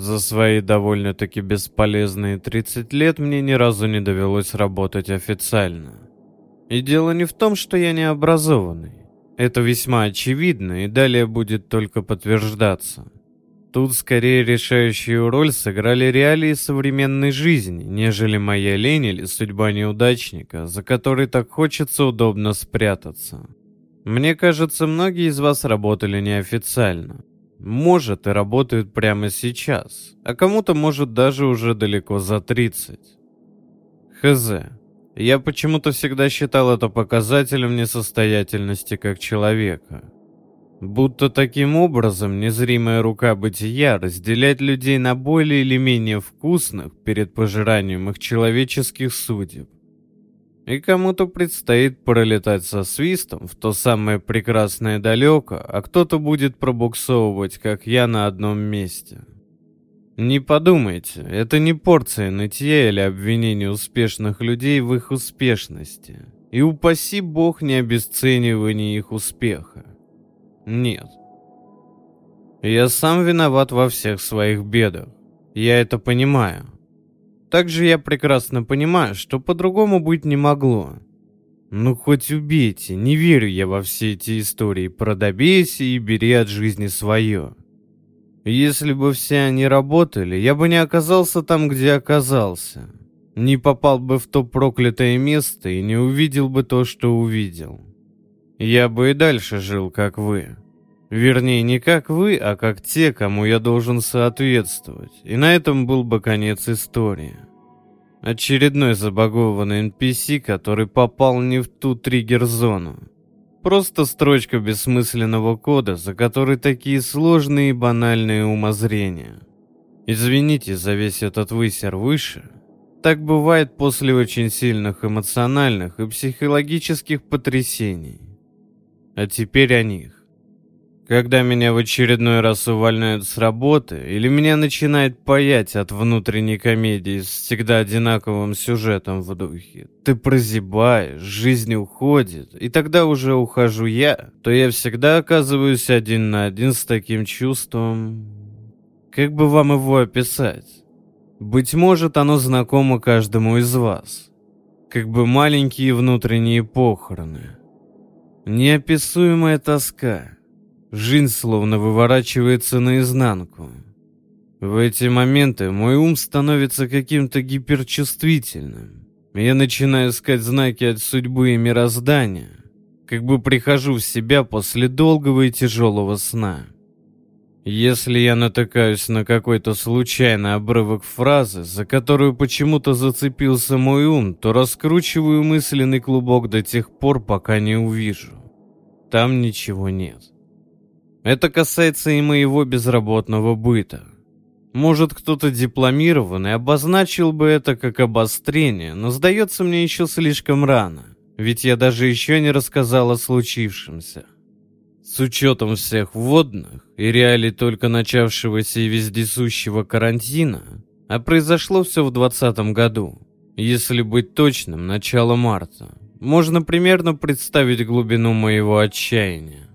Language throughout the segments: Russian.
За свои довольно-таки бесполезные 30 лет мне ни разу не довелось работать официально. И дело не в том, что я не образованный. Это весьма очевидно и далее будет только подтверждаться. Тут скорее решающую роль сыграли реалии современной жизни, нежели моя лень или судьба неудачника, за которой так хочется удобно спрятаться. Мне кажется, многие из вас работали неофициально. Может, и работают прямо сейчас, а кому-то может даже уже далеко за 30. Хз. Я почему-то всегда считал это показателем несостоятельности как человека. Будто таким образом незримая рука бытия разделяет людей на более или менее вкусных перед пожиранием их человеческих судеб и кому-то предстоит пролетать со свистом в то самое прекрасное далеко, а кто-то будет пробуксовывать, как я, на одном месте. Не подумайте, это не порция нытья или обвинения успешных людей в их успешности. И упаси бог не обесценивание их успеха. Нет. Я сам виноват во всех своих бедах. Я это понимаю. Также я прекрасно понимаю, что по-другому быть не могло. Ну хоть убейте, не верю я во все эти истории про добейся и бери от жизни свое. Если бы все они работали, я бы не оказался там, где оказался. Не попал бы в то проклятое место и не увидел бы то, что увидел. Я бы и дальше жил, как вы. Вернее, не как вы, а как те, кому я должен соответствовать. И на этом был бы конец истории. Очередной забагованный NPC, который попал не в ту триггер-зону. Просто строчка бессмысленного кода, за которой такие сложные и банальные умозрения. Извините за весь этот высер выше. Так бывает после очень сильных эмоциональных и психологических потрясений. А теперь о них. Когда меня в очередной раз увольняют с работы, или меня начинает паять от внутренней комедии с всегда одинаковым сюжетом в духе. Ты прозябаешь, жизнь уходит, и тогда уже ухожу я, то я всегда оказываюсь один на один с таким чувством... Как бы вам его описать? Быть может, оно знакомо каждому из вас. Как бы маленькие внутренние похороны. Неописуемая тоска — Жизнь словно выворачивается наизнанку. В эти моменты мой ум становится каким-то гиперчувствительным. Я начинаю искать знаки от судьбы и мироздания, как бы прихожу в себя после долгого и тяжелого сна. Если я натыкаюсь на какой-то случайный обрывок фразы, за которую почему-то зацепился мой ум, то раскручиваю мысленный клубок до тех пор, пока не увижу. Там ничего нет. Это касается и моего безработного быта. Может, кто-то дипломированный обозначил бы это как обострение, но сдается мне еще слишком рано, ведь я даже еще не рассказал о случившемся. С учетом всех вводных и реалий только начавшегося и вездесущего карантина, а произошло все в 2020 году, если быть точным, начало марта, можно примерно представить глубину моего отчаяния.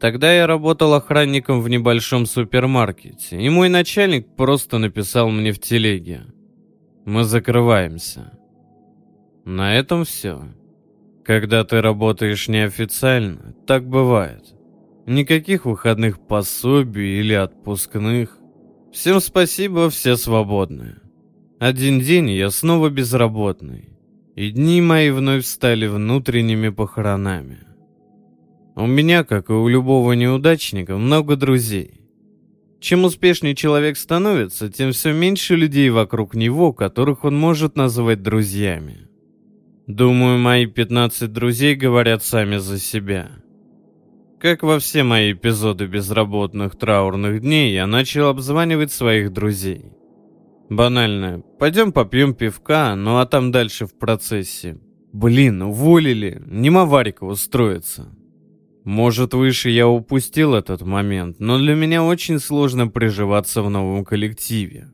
Тогда я работал охранником в небольшом супермаркете, и мой начальник просто написал мне в телеге. Мы закрываемся. На этом все. Когда ты работаешь неофициально, так бывает. Никаких выходных пособий или отпускных. Всем спасибо, все свободны. Один день я снова безработный. И дни мои вновь стали внутренними похоронами. У меня, как и у любого неудачника, много друзей. Чем успешнее человек становится, тем все меньше людей вокруг него, которых он может называть друзьями. Думаю, мои 15 друзей говорят сами за себя. Как во все мои эпизоды безработных траурных дней, я начал обзванивать своих друзей. Банально. Пойдем попьем пивка, ну а там дальше в процессе. Блин, уволили. Не Маварика устроиться. Может, выше я упустил этот момент, но для меня очень сложно приживаться в новом коллективе.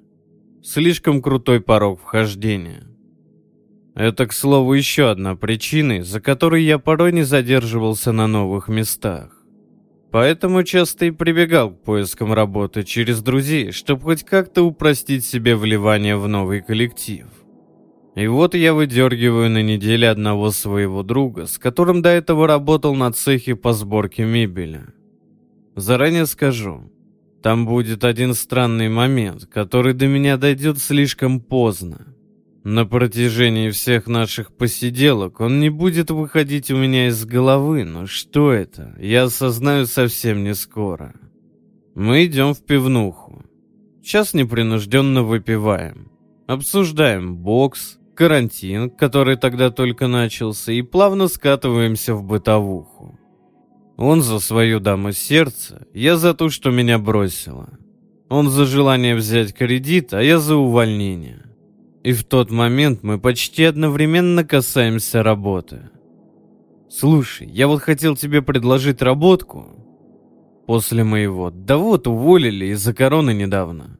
Слишком крутой порог вхождения. Это, к слову, еще одна причина, за которой я порой не задерживался на новых местах. Поэтому часто и прибегал к поискам работы через друзей, чтобы хоть как-то упростить себе вливание в новый коллектив. И вот я выдергиваю на неделе одного своего друга, с которым до этого работал на цехе по сборке мебели. Заранее скажу, там будет один странный момент, который до меня дойдет слишком поздно. На протяжении всех наших посиделок он не будет выходить у меня из головы, но что это, я осознаю совсем не скоро. Мы идем в пивнуху. Сейчас непринужденно выпиваем. Обсуждаем бокс, карантин, который тогда только начался, и плавно скатываемся в бытовуху. Он за свою даму сердца, я за то, что меня бросила. Он за желание взять кредит, а я за увольнение. И в тот момент мы почти одновременно касаемся работы. Слушай, я вот хотел тебе предложить работку. После моего, да вот уволили из-за короны недавно.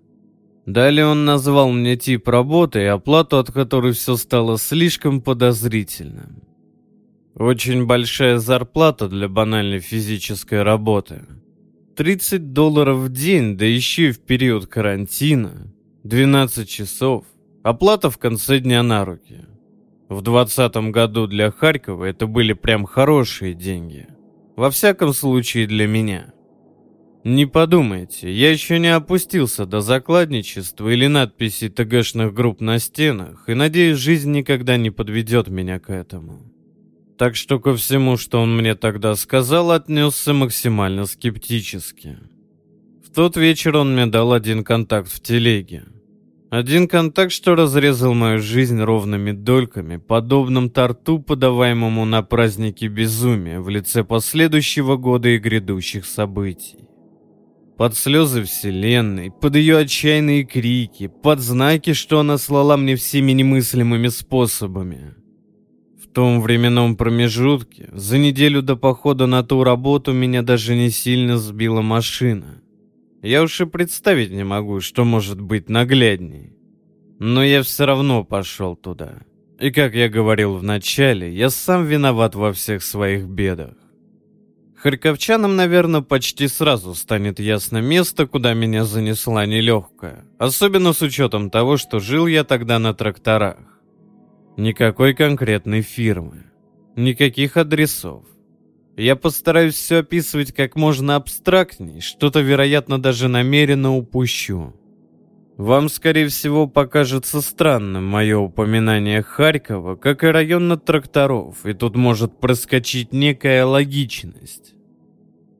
Далее он назвал мне тип работы и оплату, от которой все стало слишком подозрительным. Очень большая зарплата для банальной физической работы. 30 долларов в день, да еще и в период карантина. 12 часов. Оплата в конце дня на руки. В 20 году для Харькова это были прям хорошие деньги. Во всяком случае для меня. Не подумайте, я еще не опустился до закладничества или надписей ТГшных групп на стенах, и надеюсь, жизнь никогда не подведет меня к этому. Так что ко всему, что он мне тогда сказал, отнесся максимально скептически. В тот вечер он мне дал один контакт в телеге. Один контакт, что разрезал мою жизнь ровными дольками, подобным торту, подаваемому на празднике безумия в лице последующего года и грядущих событий под слезы вселенной, под ее отчаянные крики, под знаки, что она слала мне всеми немыслимыми способами. В том временном промежутке, за неделю до похода на ту работу, меня даже не сильно сбила машина. Я уж и представить не могу, что может быть наглядней. Но я все равно пошел туда. И как я говорил в начале, я сам виноват во всех своих бедах. Харьковчанам, наверное, почти сразу станет ясно место, куда меня занесла нелегкая. Особенно с учетом того, что жил я тогда на тракторах. Никакой конкретной фирмы. Никаких адресов. Я постараюсь все описывать как можно абстрактней, что-то, вероятно, даже намеренно упущу. Вам, скорее всего, покажется странным мое упоминание Харькова, как и района тракторов, и тут может проскочить некая логичность.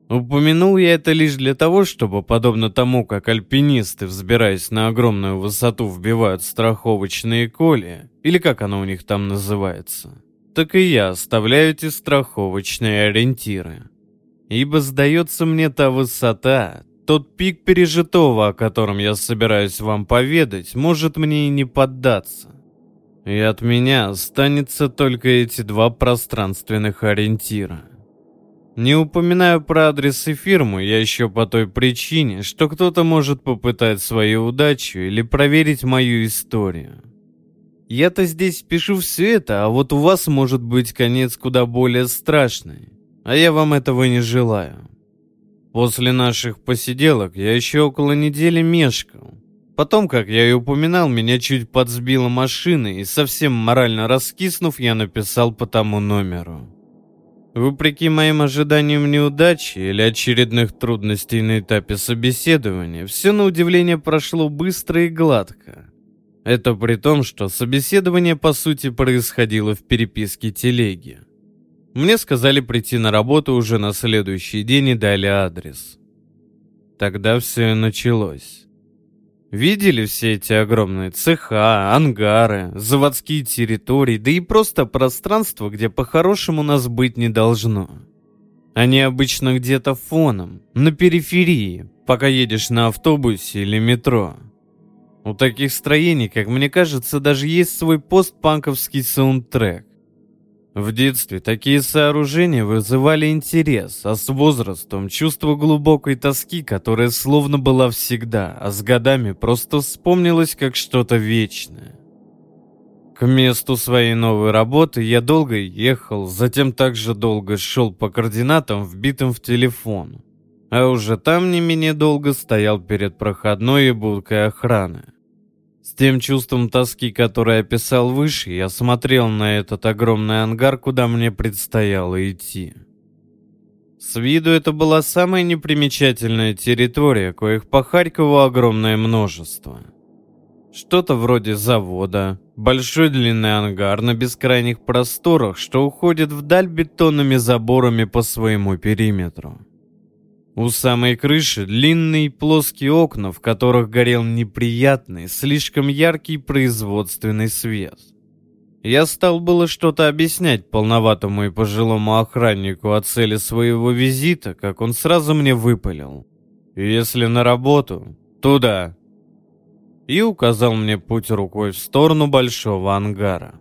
Упомянул я это лишь для того, чтобы, подобно тому, как альпинисты, взбираясь на огромную высоту, вбивают страховочные коли, или как оно у них там называется, так и я оставляю эти страховочные ориентиры. Ибо, сдается мне, та высота, тот пик пережитого, о котором я собираюсь вам поведать, может мне и не поддаться. И от меня останется только эти два пространственных ориентира. Не упоминаю про адрес и фирму я еще по той причине, что кто-то может попытать свою удачу или проверить мою историю. Я-то здесь пишу все это, а вот у вас может быть конец куда более страшный, а я вам этого не желаю. После наших посиделок я еще около недели мешкал. Потом, как я и упоминал, меня чуть подсбила машина, и совсем морально раскиснув, я написал по тому номеру. Вопреки моим ожиданиям неудачи или очередных трудностей на этапе собеседования, все на удивление прошло быстро и гладко. Это при том, что собеседование по сути происходило в переписке телеги. Мне сказали прийти на работу уже на следующий день и дали адрес. Тогда все и началось. Видели все эти огромные цеха, ангары, заводские территории, да и просто пространство, где по-хорошему нас быть не должно. Они обычно где-то фоном, на периферии, пока едешь на автобусе или метро. У таких строений, как мне кажется, даже есть свой постпанковский саундтрек. В детстве такие сооружения вызывали интерес, а с возрастом чувство глубокой тоски, которая словно была всегда, а с годами просто вспомнилось как что-то вечное. К месту своей новой работы я долго ехал, затем также долго шел по координатам, вбитым в телефон. А уже там не менее долго стоял перед проходной и будкой охраны. С тем чувством тоски, которое описал выше, я смотрел на этот огромный ангар, куда мне предстояло идти. С виду это была самая непримечательная территория, коих по Харькову огромное множество. Что-то вроде завода, большой длинный ангар на бескрайних просторах, что уходит вдаль бетонными заборами по своему периметру. У самой крыши длинные плоские окна, в которых горел неприятный, слишком яркий производственный свет. Я стал было что-то объяснять полноватому и пожилому охраннику о цели своего визита, как он сразу мне выпалил. «Если на работу, туда!» И указал мне путь рукой в сторону большого ангара.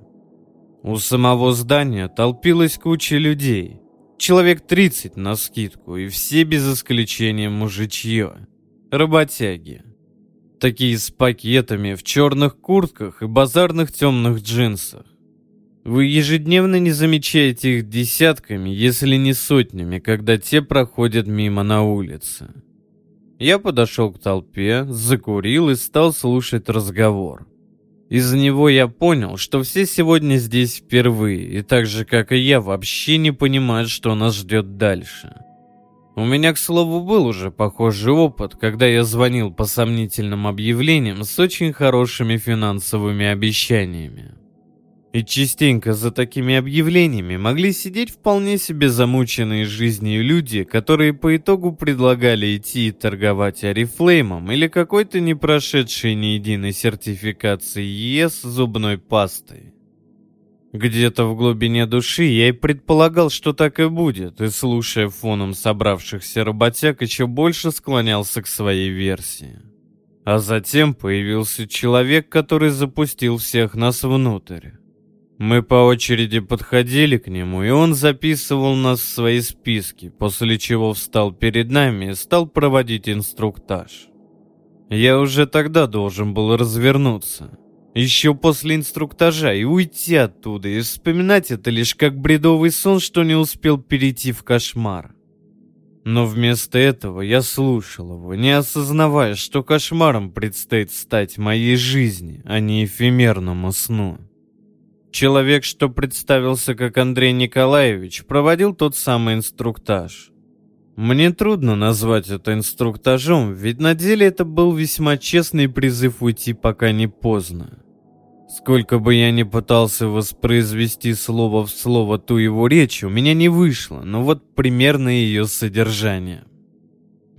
У самого здания толпилась куча людей – Человек 30 на скидку, и все без исключения мужичье. Работяги. Такие с пакетами, в черных куртках и базарных темных джинсах. Вы ежедневно не замечаете их десятками, если не сотнями, когда те проходят мимо на улице. Я подошел к толпе, закурил и стал слушать разговор. Из него я понял, что все сегодня здесь впервые, и так же, как и я, вообще не понимают, что нас ждет дальше. У меня, к слову, был уже похожий опыт, когда я звонил по сомнительным объявлениям с очень хорошими финансовыми обещаниями. И частенько за такими объявлениями могли сидеть вполне себе замученные жизнью люди, которые по итогу предлагали идти и торговать Арифлеймом или какой-то не прошедшей ни единой сертификации ЕС зубной пастой. Где-то в глубине души я и предполагал, что так и будет, и слушая фоном собравшихся работяг, еще больше склонялся к своей версии. А затем появился человек, который запустил всех нас внутрь. Мы по очереди подходили к нему, и он записывал нас в свои списки, после чего встал перед нами и стал проводить инструктаж. Я уже тогда должен был развернуться. Еще после инструктажа и уйти оттуда, и вспоминать это лишь как бредовый сон, что не успел перейти в кошмар. Но вместо этого я слушал его, не осознавая, что кошмаром предстоит стать моей жизни, а не эфемерному сну. Человек, что представился как Андрей Николаевич, проводил тот самый инструктаж. Мне трудно назвать это инструктажом, ведь на деле это был весьма честный призыв уйти, пока не поздно. Сколько бы я ни пытался воспроизвести слово в слово ту его речь, у меня не вышло, но вот примерно ее содержание.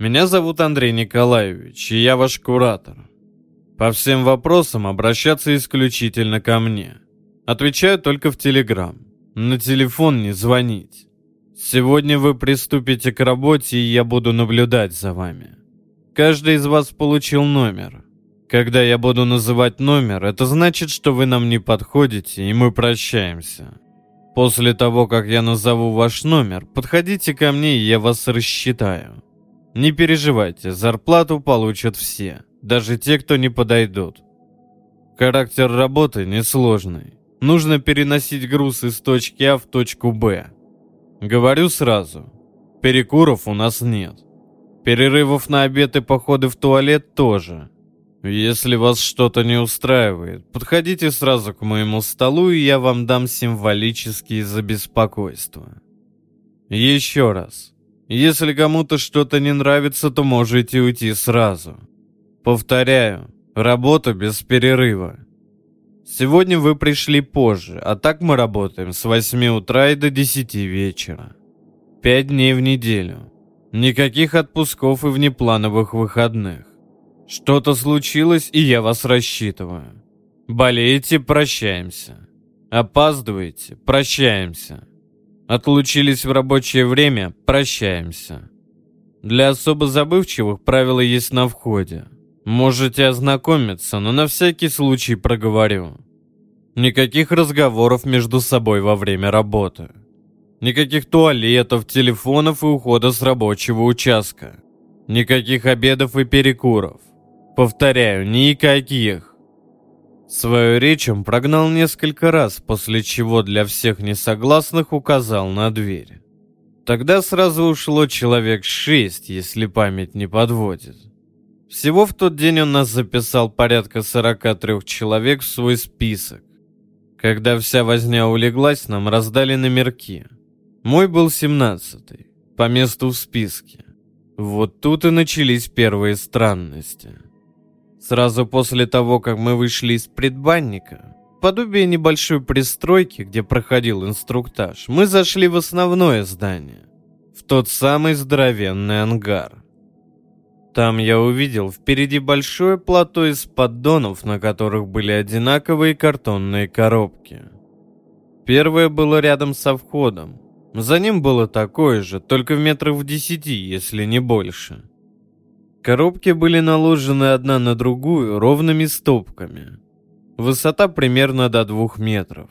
Меня зовут Андрей Николаевич, и я ваш куратор. По всем вопросам обращаться исключительно ко мне. Отвечаю только в Телеграм. На телефон не звонить. Сегодня вы приступите к работе, и я буду наблюдать за вами. Каждый из вас получил номер. Когда я буду называть номер, это значит, что вы нам не подходите, и мы прощаемся. После того, как я назову ваш номер, подходите ко мне, и я вас рассчитаю. Не переживайте, зарплату получат все, даже те, кто не подойдут. Характер работы несложный. Нужно переносить груз из точки А в точку Б. Говорю сразу, перекуров у нас нет. Перерывов на обед и походы в туалет тоже. Если вас что-то не устраивает, подходите сразу к моему столу, и я вам дам символические за беспокойство. Еще раз. Если кому-то что-то не нравится, то можете уйти сразу. Повторяю, работа без перерыва. Сегодня вы пришли позже, а так мы работаем с 8 утра и до 10 вечера. Пять дней в неделю. Никаких отпусков и внеплановых выходных. Что-то случилось, и я вас рассчитываю. Болеете – прощаемся. Опаздываете – прощаемся. Отлучились в рабочее время – прощаемся. Для особо забывчивых правила есть на входе – Можете ознакомиться, но на всякий случай проговорю. Никаких разговоров между собой во время работы. Никаких туалетов, телефонов и ухода с рабочего участка. Никаких обедов и перекуров. Повторяю, никаких. Свою речь он прогнал несколько раз, после чего для всех несогласных указал на дверь. Тогда сразу ушло человек шесть, если память не подводит. Всего в тот день он нас записал порядка 43 человек в свой список. Когда вся возня улеглась, нам раздали номерки. Мой был 17-й, по месту в списке. Вот тут и начались первые странности. Сразу после того, как мы вышли из предбанника, подобие небольшой пристройки, где проходил инструктаж, мы зашли в основное здание, в тот самый здоровенный ангар. Там я увидел впереди большое плато из поддонов, на которых были одинаковые картонные коробки. Первое было рядом со входом. За ним было такое же, только в метрах в десяти, если не больше. Коробки были наложены одна на другую ровными стопками. Высота примерно до двух метров.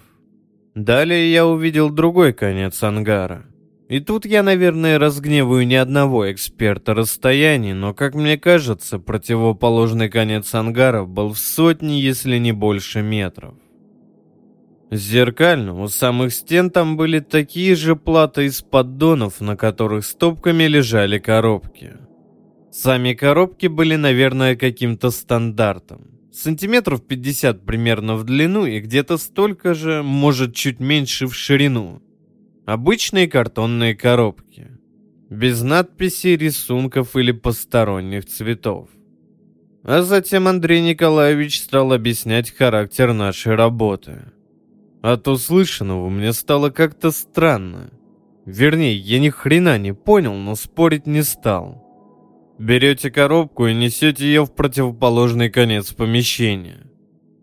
Далее я увидел другой конец ангара – и тут я, наверное, разгневаю ни одного эксперта расстояний, но, как мне кажется, противоположный конец ангара был в сотни, если не больше метров. Зеркально, у самых стен там были такие же платы из поддонов, на которых стопками лежали коробки. Сами коробки были, наверное, каким-то стандартом. Сантиметров 50 примерно в длину и где-то столько же, может, чуть меньше в ширину. Обычные картонные коробки. Без надписей, рисунков или посторонних цветов. А затем Андрей Николаевич стал объяснять характер нашей работы. От услышанного мне стало как-то странно. Вернее, я ни хрена не понял, но спорить не стал. Берете коробку и несете ее в противоположный конец помещения.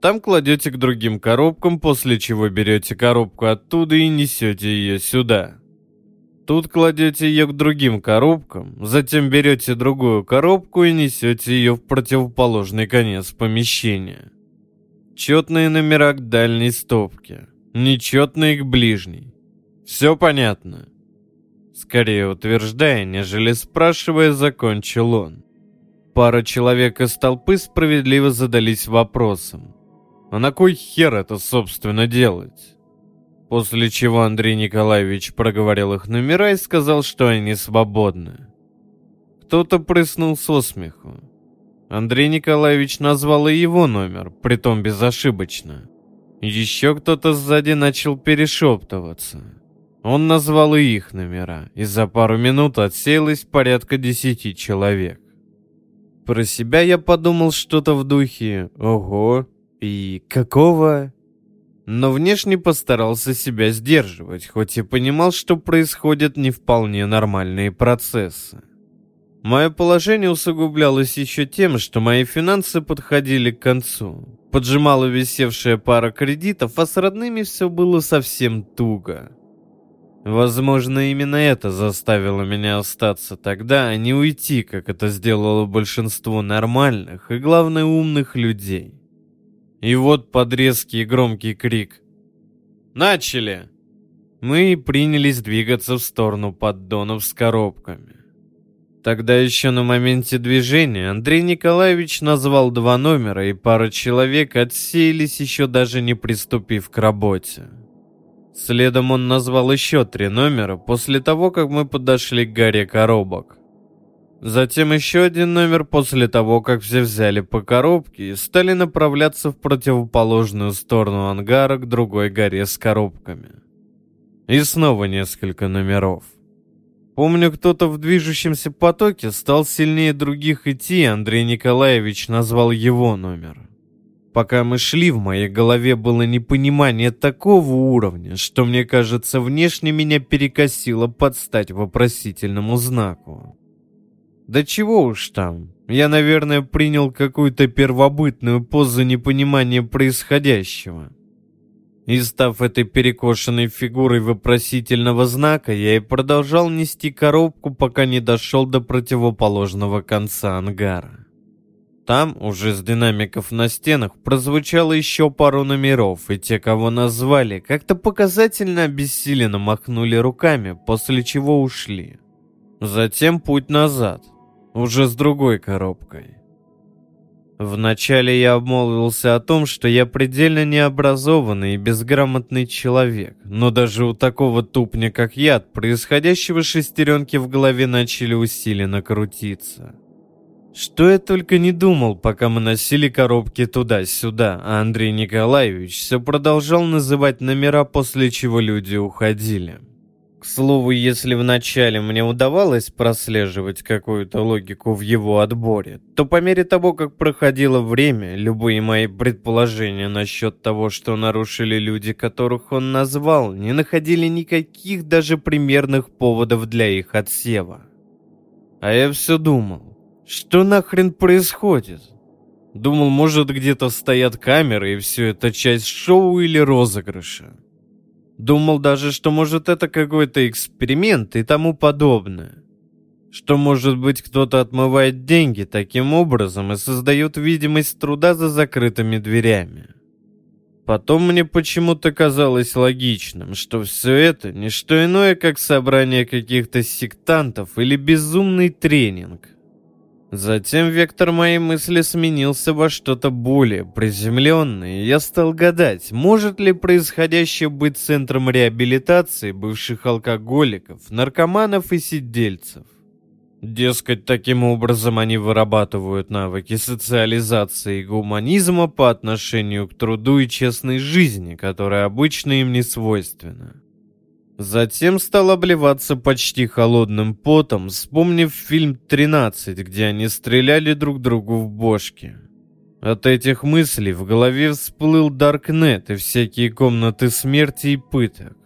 Там кладете к другим коробкам, после чего берете коробку оттуда и несете ее сюда. Тут кладете ее к другим коробкам, затем берете другую коробку и несете ее в противоположный конец помещения. Четные номера к дальней стопке, нечетные к ближней. Все понятно? Скорее утверждая, нежели спрашивая, закончил он. Пара человек из толпы справедливо задались вопросом. А на кой хер это, собственно, делать? После чего Андрей Николаевич проговорил их номера и сказал, что они свободны. Кто-то прыснул со смеху. Андрей Николаевич назвал и его номер, притом безошибочно. Еще кто-то сзади начал перешептываться. Он назвал и их номера, и за пару минут отсеялось порядка десяти человек. Про себя я подумал что-то в духе «Ого, и какого? Но внешне постарался себя сдерживать, хоть и понимал, что происходят не вполне нормальные процессы. Мое положение усугублялось еще тем, что мои финансы подходили к концу. Поджимала висевшая пара кредитов, а с родными все было совсем туго. Возможно, именно это заставило меня остаться тогда, а не уйти, как это сделало большинство нормальных и, главное, умных людей. И вот под резкий громкий крик. «Начали!» Мы принялись двигаться в сторону поддонов с коробками. Тогда еще на моменте движения Андрей Николаевич назвал два номера, и пара человек отсеялись, еще даже не приступив к работе. Следом он назвал еще три номера после того, как мы подошли к горе коробок. Затем еще один номер после того, как все взяли по коробке и стали направляться в противоположную сторону ангара к другой горе с коробками. И снова несколько номеров. Помню, кто-то в движущемся потоке стал сильнее других идти, Андрей Николаевич назвал его номер. Пока мы шли, в моей голове было непонимание такого уровня, что, мне кажется, внешне меня перекосило под стать вопросительному знаку. Да чего уж там. Я, наверное, принял какую-то первобытную позу непонимания происходящего. И став этой перекошенной фигурой вопросительного знака, я и продолжал нести коробку, пока не дошел до противоположного конца ангара. Там, уже с динамиков на стенах, прозвучало еще пару номеров, и те, кого назвали, как-то показательно обессиленно махнули руками, после чего ушли. Затем путь назад уже с другой коробкой. Вначале я обмолвился о том, что я предельно необразованный и безграмотный человек, но даже у такого тупня, как я, от происходящего шестеренки в голове начали усиленно крутиться. Что я только не думал, пока мы носили коробки туда-сюда, а Андрей Николаевич все продолжал называть номера, после чего люди уходили. К слову, если вначале мне удавалось прослеживать какую-то логику в его отборе, то по мере того, как проходило время, любые мои предположения насчет того, что нарушили люди, которых он назвал, не находили никаких даже примерных поводов для их отсева. А я все думал, что нахрен происходит? Думал, может где-то стоят камеры и все это часть шоу или розыгрыша. Думал даже, что может это какой-то эксперимент и тому подобное. Что может быть кто-то отмывает деньги таким образом и создает видимость труда за закрытыми дверями. Потом мне почему-то казалось логичным, что все это не что иное, как собрание каких-то сектантов или безумный тренинг. Затем вектор моей мысли сменился во что-то более приземленное, и я стал гадать, может ли происходящее быть центром реабилитации бывших алкоголиков, наркоманов и сидельцев. Дескать, таким образом они вырабатывают навыки социализации и гуманизма по отношению к труду и честной жизни, которая обычно им не свойственна. Затем стал обливаться почти холодным потом, вспомнив фильм «13», где они стреляли друг другу в бошки. От этих мыслей в голове всплыл Даркнет и всякие комнаты смерти и пыток.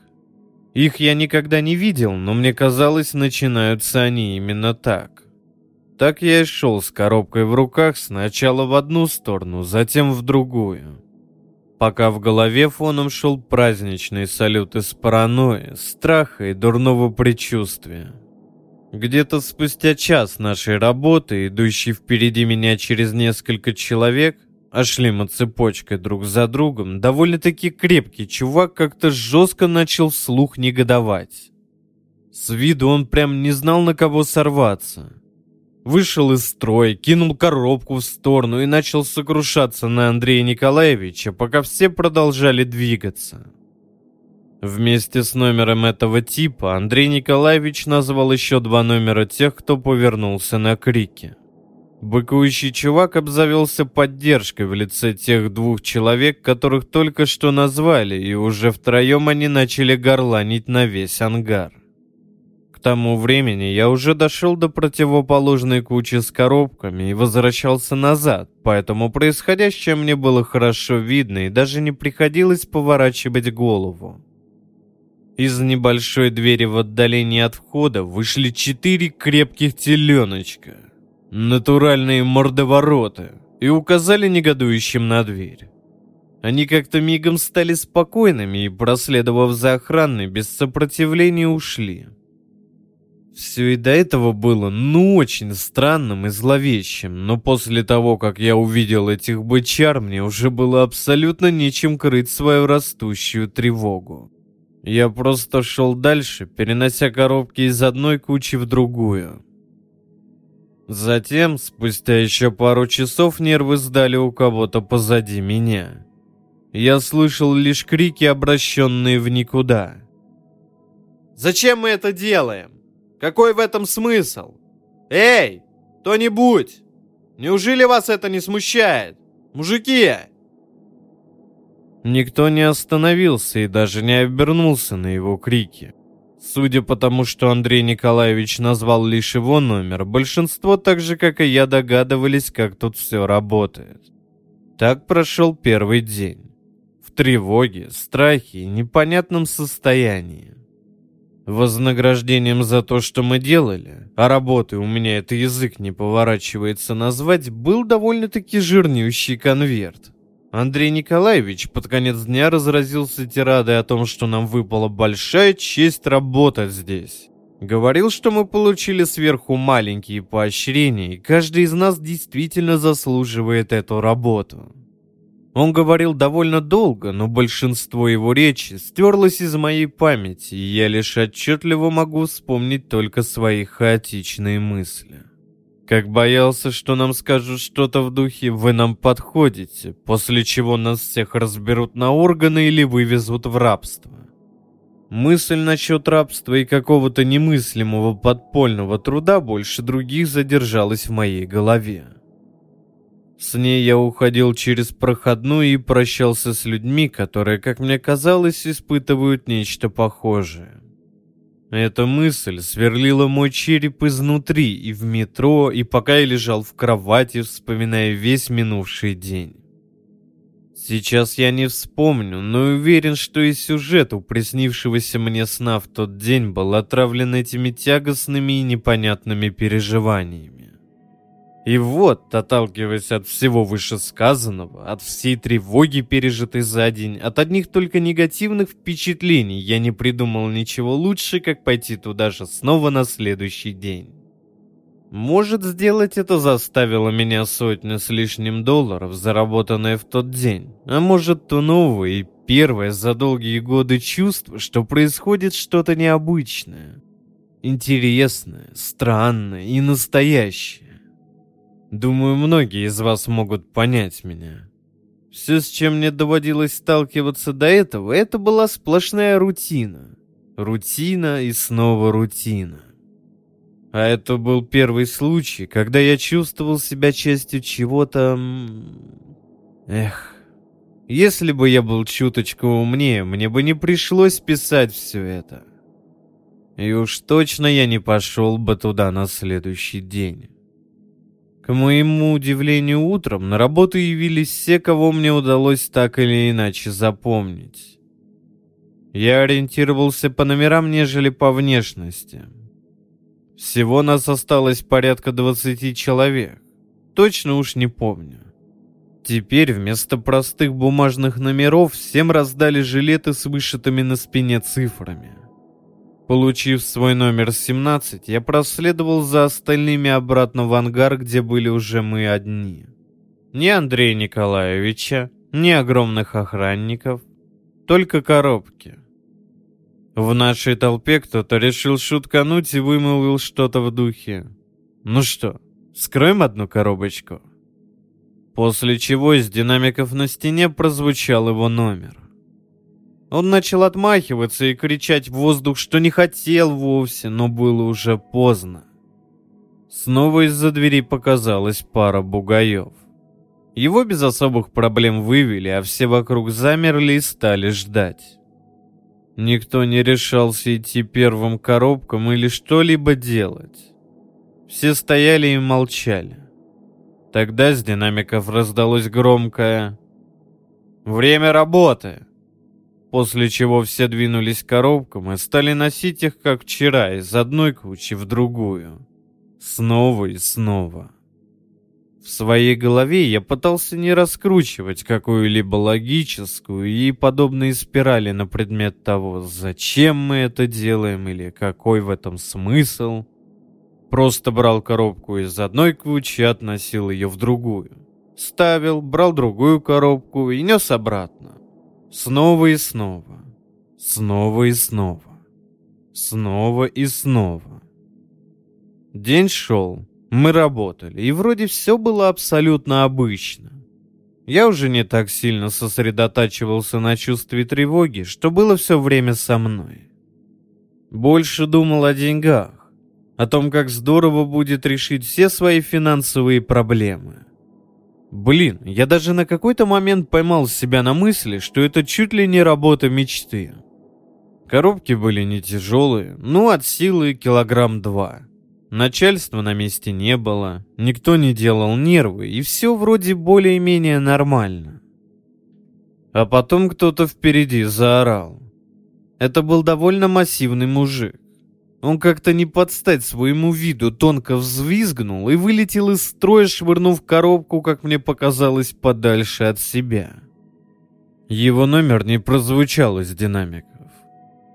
Их я никогда не видел, но мне казалось, начинаются они именно так. Так я и шел с коробкой в руках сначала в одну сторону, затем в другую пока в голове фоном шел праздничный салют из паранойи, страха и дурного предчувствия. Где-то спустя час нашей работы, идущий впереди меня через несколько человек, а шли мы цепочкой друг за другом, довольно-таки крепкий чувак как-то жестко начал вслух негодовать. С виду он прям не знал, на кого сорваться вышел из строя, кинул коробку в сторону и начал сокрушаться на Андрея Николаевича, пока все продолжали двигаться. Вместе с номером этого типа Андрей Николаевич назвал еще два номера тех, кто повернулся на крики. Быкующий чувак обзавелся поддержкой в лице тех двух человек, которых только что назвали, и уже втроем они начали горланить на весь ангар. Тому времени я уже дошел до противоположной кучи с коробками и возвращался назад, поэтому происходящее мне было хорошо видно и даже не приходилось поворачивать голову. Из небольшой двери в отдалении от входа вышли четыре крепких теленочка, натуральные мордовороты, и указали негодующим на дверь. Они как-то мигом стали спокойными и, проследовав за охраной, без сопротивления ушли. Все и до этого было, ну, очень странным и зловещим, но после того, как я увидел этих бычар, мне уже было абсолютно нечем крыть свою растущую тревогу. Я просто шел дальше, перенося коробки из одной кучи в другую. Затем, спустя еще пару часов, нервы сдали у кого-то позади меня. Я слышал лишь крики, обращенные в никуда. «Зачем мы это делаем?» Какой в этом смысл? Эй, кто-нибудь! Неужели вас это не смущает? Мужики!» Никто не остановился и даже не обернулся на его крики. Судя по тому, что Андрей Николаевич назвал лишь его номер, большинство, так же как и я, догадывались, как тут все работает. Так прошел первый день. В тревоге, страхе и непонятном состоянии. Вознаграждением за то, что мы делали, а работы у меня это язык не поворачивается назвать, был довольно-таки жирнющий конверт. Андрей Николаевич под конец дня разразился тирадой о том, что нам выпала большая честь работать здесь. Говорил, что мы получили сверху маленькие поощрения, и каждый из нас действительно заслуживает эту работу. Он говорил довольно долго, но большинство его речи стерлось из моей памяти, и я лишь отчетливо могу вспомнить только свои хаотичные мысли. Как боялся, что нам скажут что-то в духе «вы нам подходите», после чего нас всех разберут на органы или вывезут в рабство. Мысль насчет рабства и какого-то немыслимого подпольного труда больше других задержалась в моей голове. С ней я уходил через проходную и прощался с людьми, которые, как мне казалось, испытывают нечто похожее. Эта мысль сверлила мой череп изнутри и в метро, и пока я лежал в кровати, вспоминая весь минувший день. Сейчас я не вспомню, но уверен, что и сюжет у приснившегося мне сна в тот день был отравлен этими тягостными и непонятными переживаниями. И вот, отталкиваясь от всего вышесказанного, от всей тревоги, пережитой за день, от одних только негативных впечатлений, я не придумал ничего лучше, как пойти туда же снова на следующий день. Может, сделать это заставило меня сотня с лишним долларов, заработанное в тот день. А может, то новое и первое за долгие годы чувство, что происходит что-то необычное. Интересное, странное и настоящее. Думаю, многие из вас могут понять меня. Все, с чем мне доводилось сталкиваться до этого, это была сплошная рутина. Рутина и снова рутина. А это был первый случай, когда я чувствовал себя частью чего-то... Эх, если бы я был чуточку умнее, мне бы не пришлось писать все это. И уж точно я не пошел бы туда на следующий день. К моему удивлению, утром на работу явились все, кого мне удалось так или иначе запомнить. Я ориентировался по номерам, нежели по внешности. Всего нас осталось порядка 20 человек. Точно уж не помню. Теперь вместо простых бумажных номеров всем раздали жилеты с вышитыми на спине цифрами. Получив свой номер 17, я проследовал за остальными обратно в ангар, где были уже мы одни. Ни Андрея Николаевича, ни огромных охранников, только коробки — в нашей толпе кто-то решил шуткануть и вымолвил что-то в духе. «Ну что, скроем одну коробочку?» После чего из динамиков на стене прозвучал его номер. Он начал отмахиваться и кричать в воздух, что не хотел вовсе, но было уже поздно. Снова из-за двери показалась пара бугаев. Его без особых проблем вывели, а все вокруг замерли и стали ждать. Никто не решался идти первым коробкам или что-либо делать. Все стояли и молчали. Тогда с динамиков раздалось громкое «Время работы!» После чего все двинулись к коробкам и стали носить их, как вчера, из одной кучи в другую. Снова и снова. В своей голове я пытался не раскручивать какую-либо логическую и подобные спирали на предмет того, зачем мы это делаем или какой в этом смысл. Просто брал коробку из одной кучи и относил ее в другую. Ставил, брал другую коробку и нес обратно. Снова и снова. Снова и снова. Снова и снова. День шел. Мы работали, и вроде все было абсолютно обычно. Я уже не так сильно сосредотачивался на чувстве тревоги, что было все время со мной. Больше думал о деньгах, о том, как здорово будет решить все свои финансовые проблемы. Блин, я даже на какой-то момент поймал себя на мысли, что это чуть ли не работа мечты. Коробки были не тяжелые, ну от силы килограмм два. Начальства на месте не было, никто не делал нервы, и все вроде более-менее нормально. А потом кто-то впереди заорал. Это был довольно массивный мужик. Он как-то не подстать своему виду тонко взвизгнул и вылетел из строя, швырнув коробку, как мне показалось, подальше от себя. Его номер не прозвучал из динамика.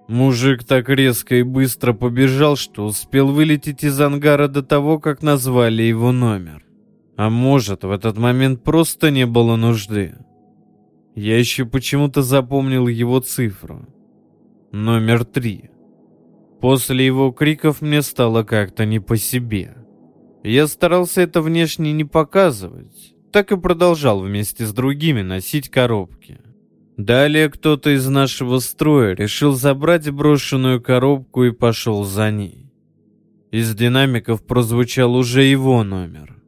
Мужик так резко и быстро побежал, что успел вылететь из ангара до того, как назвали его номер. А может, в этот момент просто не было нужды. Я еще почему-то запомнил его цифру. Номер три. После его криков мне стало как-то не по себе. Я старался это внешне не показывать, так и продолжал вместе с другими носить коробки. Далее кто-то из нашего строя решил забрать брошенную коробку и пошел за ней. Из динамиков прозвучал уже его номер.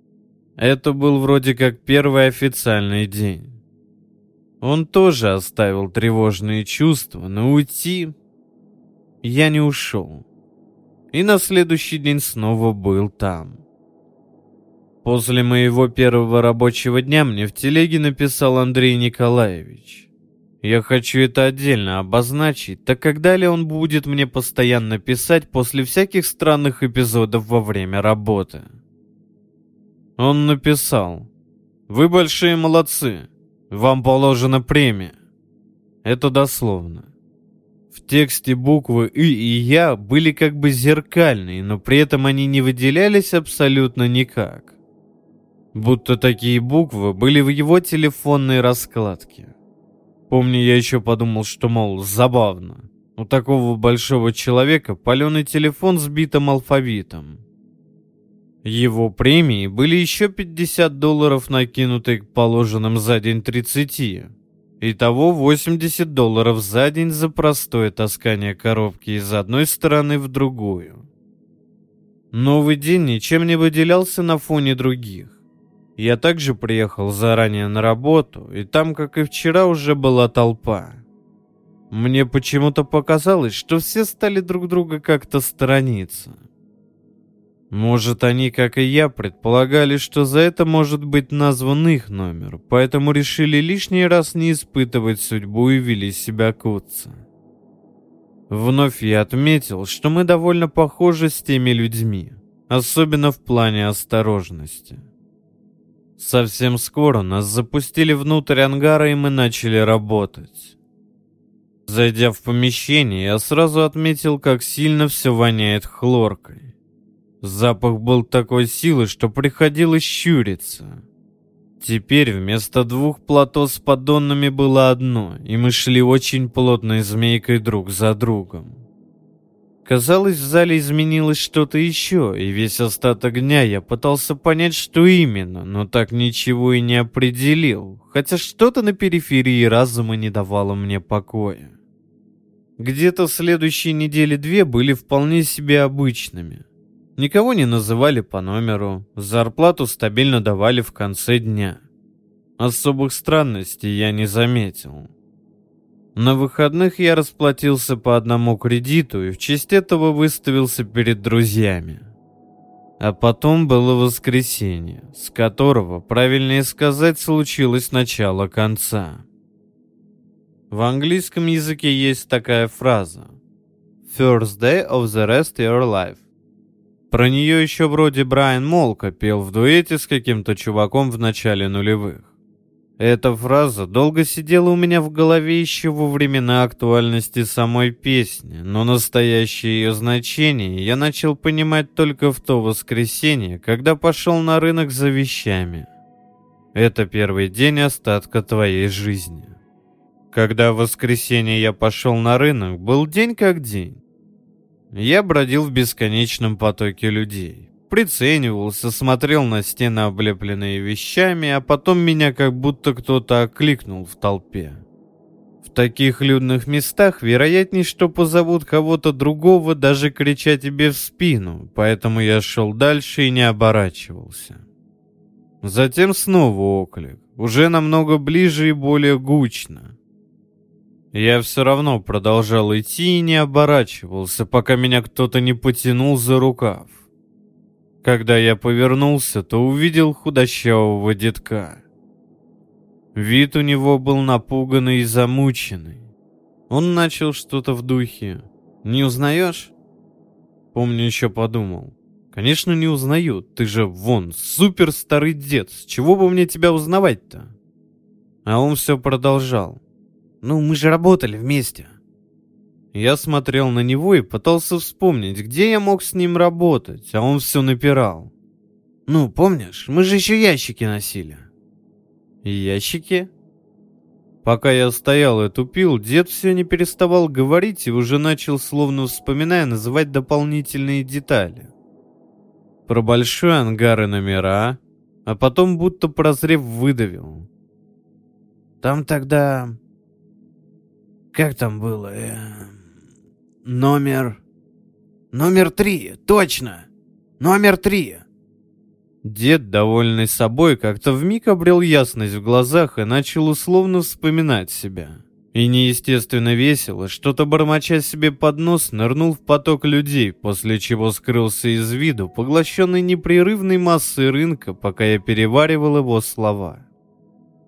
Это был вроде как первый официальный день. Он тоже оставил тревожные чувства, но уйти я не ушел. И на следующий день снова был там. После моего первого рабочего дня мне в телеге написал Андрей Николаевич. Я хочу это отдельно обозначить, так как далее он будет мне постоянно писать после всяких странных эпизодов во время работы. Он написал «Вы большие молодцы, вам положена премия». Это дословно. В тексте буквы «и» и «я» были как бы зеркальные, но при этом они не выделялись абсолютно никак. Будто такие буквы были в его телефонной раскладке. Помню, я еще подумал, что, мол, забавно. У такого большого человека паленый телефон с битым алфавитом. Его премии были еще 50 долларов, накинутые к положенным за день 30. Итого 80 долларов за день за простое таскание коробки из одной стороны в другую. Новый день ничем не выделялся на фоне других. Я также приехал заранее на работу, и там, как и вчера, уже была толпа. Мне почему-то показалось, что все стали друг друга как-то сторониться. Может, они, как и я, предполагали, что за это может быть назван их номер, поэтому решили лишний раз не испытывать судьбу и вели себя куца. Вновь я отметил, что мы довольно похожи с теми людьми, особенно в плане осторожности. Совсем скоро нас запустили внутрь ангара, и мы начали работать. Зайдя в помещение, я сразу отметил, как сильно все воняет хлоркой. Запах был такой силы, что приходилось щуриться. Теперь вместо двух плато с поддонами было одно, и мы шли очень плотной змейкой друг за другом. Казалось, в зале изменилось что-то еще, и весь остаток дня я пытался понять, что именно, но так ничего и не определил, хотя что-то на периферии разума не давало мне покоя. Где-то следующие недели две были вполне себе обычными. Никого не называли по номеру, зарплату стабильно давали в конце дня. Особых странностей я не заметил. На выходных я расплатился по одному кредиту и в честь этого выставился перед друзьями. А потом было воскресенье, с которого, правильнее сказать, случилось начало конца. В английском языке есть такая фраза «First day of the rest of your life». Про нее еще вроде Брайан Молка пел в дуэте с каким-то чуваком в начале нулевых. Эта фраза долго сидела у меня в голове еще во времена актуальности самой песни, но настоящее ее значение я начал понимать только в то воскресенье, когда пошел на рынок за вещами. Это первый день остатка твоей жизни. Когда в воскресенье я пошел на рынок, был день как день. Я бродил в бесконечном потоке людей приценивался, смотрел на стены, облепленные вещами, а потом меня как будто кто-то окликнул в толпе. В таких людных местах вероятней, что позовут кого-то другого, даже крича тебе в спину, поэтому я шел дальше и не оборачивался. Затем снова оклик, уже намного ближе и более гучно. Я все равно продолжал идти и не оборачивался, пока меня кто-то не потянул за рукав. Когда я повернулся, то увидел худощавого детка. Вид у него был напуганный и замученный. Он начал что-то в духе. «Не узнаешь?» Помню, еще подумал. «Конечно, не узнаю. Ты же, вон, супер старый дед. С чего бы мне тебя узнавать-то?» А он все продолжал. «Ну, мы же работали вместе. Я смотрел на него и пытался вспомнить, где я мог с ним работать, а он все напирал. «Ну, помнишь, мы же еще ящики носили». «Ящики?» Пока я стоял и тупил, дед все не переставал говорить и уже начал, словно вспоминая, называть дополнительные детали. Про большой ангар и номера, а потом будто прозрев выдавил. Там тогда... Как там было? Э... Номер... Номер три, точно! Номер три! Дед, довольный собой, как-то вмиг обрел ясность в глазах и начал условно вспоминать себя. И неестественно весело, что-то бормоча себе под нос, нырнул в поток людей, после чего скрылся из виду, поглощенный непрерывной массой рынка, пока я переваривал его слова.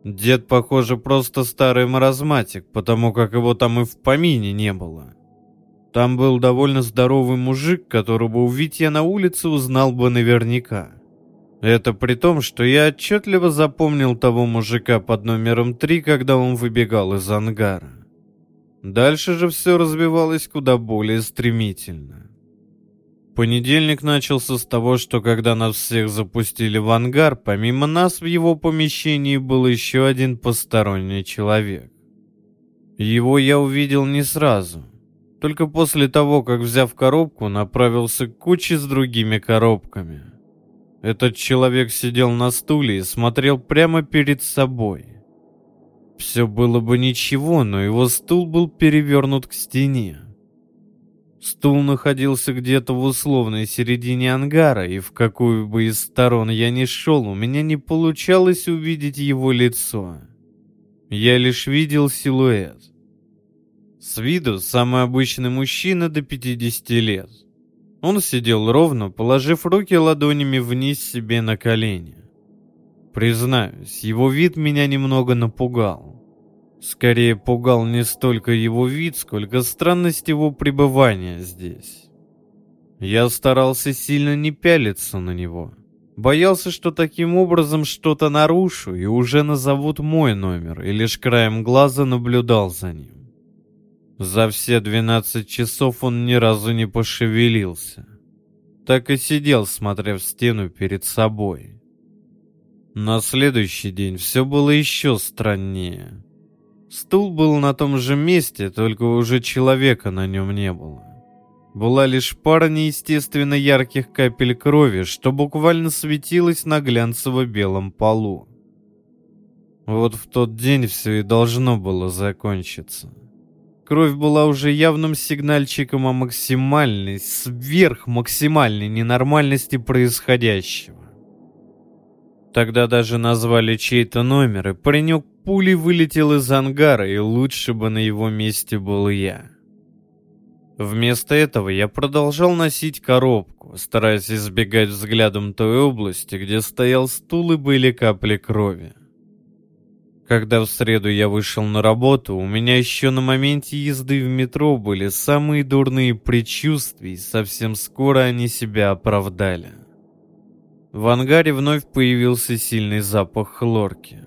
Дед, похоже, просто старый маразматик, потому как его там и в помине не было. Там был довольно здоровый мужик, которого увидеть я на улице узнал бы наверняка. Это при том, что я отчетливо запомнил того мужика под номером 3, когда он выбегал из ангара. Дальше же все развивалось куда более стремительно. Понедельник начался с того, что когда нас всех запустили в ангар, помимо нас в его помещении был еще один посторонний человек. Его я увидел не сразу, только после того, как, взяв коробку, направился к куче с другими коробками – этот человек сидел на стуле и смотрел прямо перед собой. Все было бы ничего, но его стул был перевернут к стене. Стул находился где-то в условной середине ангара, и в какую бы из сторон я ни шел, у меня не получалось увидеть его лицо. Я лишь видел силуэт. С виду самый обычный мужчина до 50 лет. Он сидел ровно, положив руки ладонями вниз себе на колени. Признаюсь, его вид меня немного напугал. Скорее пугал не столько его вид, сколько странность его пребывания здесь. Я старался сильно не пялиться на него. Боялся, что таким образом что-то нарушу и уже назовут мой номер, и лишь краем глаза наблюдал за ним. За все 12 часов он ни разу не пошевелился. Так и сидел, смотря в стену перед собой. На следующий день все было еще страннее. Стул был на том же месте, только уже человека на нем не было. Была лишь пара неестественно ярких капель крови, что буквально светилось на глянцево-белом полу. Вот в тот день все и должно было закончиться. Кровь была уже явным сигнальчиком о максимальной, сверхмаксимальной ненормальности происходящего. Тогда даже назвали чей-то номер, и паренек пулей вылетел из ангара, и лучше бы на его месте был я. Вместо этого я продолжал носить коробку, стараясь избегать взглядом той области, где стоял стул и были капли крови. Когда в среду я вышел на работу, у меня еще на моменте езды в метро были самые дурные предчувствия, и совсем скоро они себя оправдали. В ангаре вновь появился сильный запах хлорки.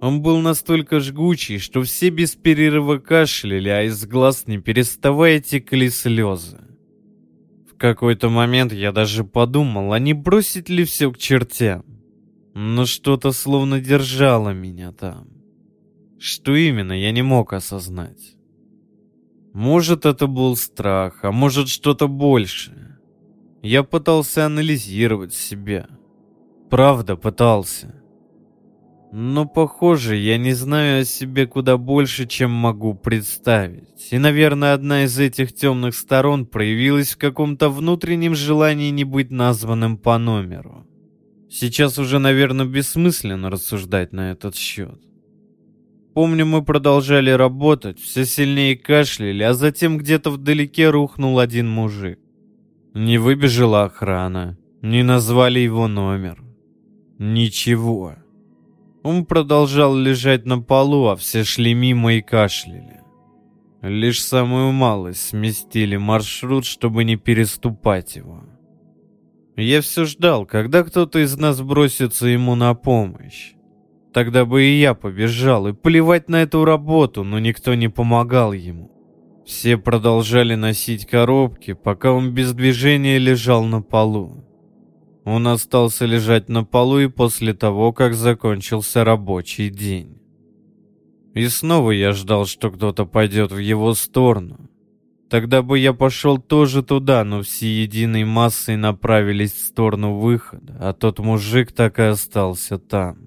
Он был настолько жгучий, что все без перерыва кашляли, а из глаз не переставая текли слезы. В какой-то момент я даже подумал, а не бросить ли все к чертям. Но что-то словно держало меня там. Что именно, я не мог осознать. Может, это был страх, а может, что-то большее. Я пытался анализировать себя. Правда, пытался. Но, похоже, я не знаю о себе куда больше, чем могу представить. И, наверное, одна из этих темных сторон проявилась в каком-то внутреннем желании не быть названным по номеру. Сейчас уже, наверное, бессмысленно рассуждать на этот счет. Помню, мы продолжали работать, все сильнее кашляли, а затем где-то вдалеке рухнул один мужик. Не выбежала охрана, не назвали его номер. Ничего. Он продолжал лежать на полу, а все шли мимо и кашляли. Лишь самую малость сместили маршрут, чтобы не переступать его. Я все ждал, когда кто-то из нас бросится ему на помощь. Тогда бы и я побежал, и плевать на эту работу, но никто не помогал ему. Все продолжали носить коробки, пока он без движения лежал на полу. Он остался лежать на полу и после того, как закончился рабочий день. И снова я ждал, что кто-то пойдет в его сторону. Тогда бы я пошел тоже туда, но все единой массой направились в сторону выхода, а тот мужик так и остался там.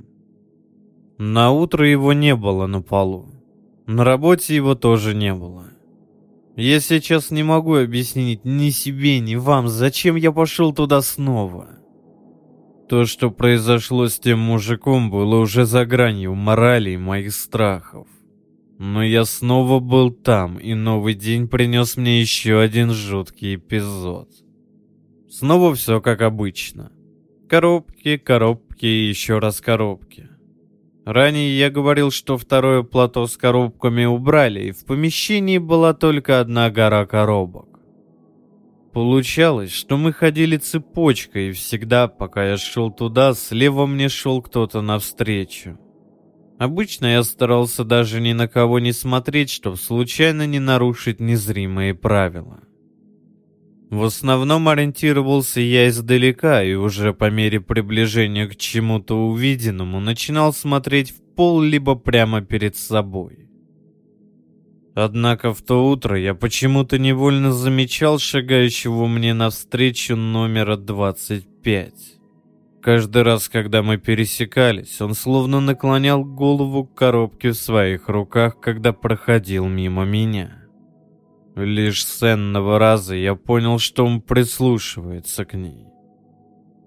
На утро его не было на полу. На работе его тоже не было. Я сейчас не могу объяснить ни себе, ни вам, зачем я пошел туда снова. То, что произошло с тем мужиком, было уже за гранью морали и моих страхов. Но я снова был там, и новый день принес мне еще один жуткий эпизод. Снова все как обычно. Коробки, коробки и еще раз коробки. Ранее я говорил, что второе плато с коробками убрали, и в помещении была только одна гора коробок. Получалось, что мы ходили цепочкой, и всегда, пока я шел туда, слева мне шел кто-то навстречу. Обычно я старался даже ни на кого не смотреть, чтобы случайно не нарушить незримые правила. В основном ориентировался я издалека и уже по мере приближения к чему-то увиденному начинал смотреть в пол либо прямо перед собой. Однако в то утро я почему-то невольно замечал шагающего мне навстречу номера 25. Каждый раз, когда мы пересекались, он словно наклонял голову к коробке в своих руках, когда проходил мимо меня. Лишь с энного раза я понял, что он прислушивается к ней.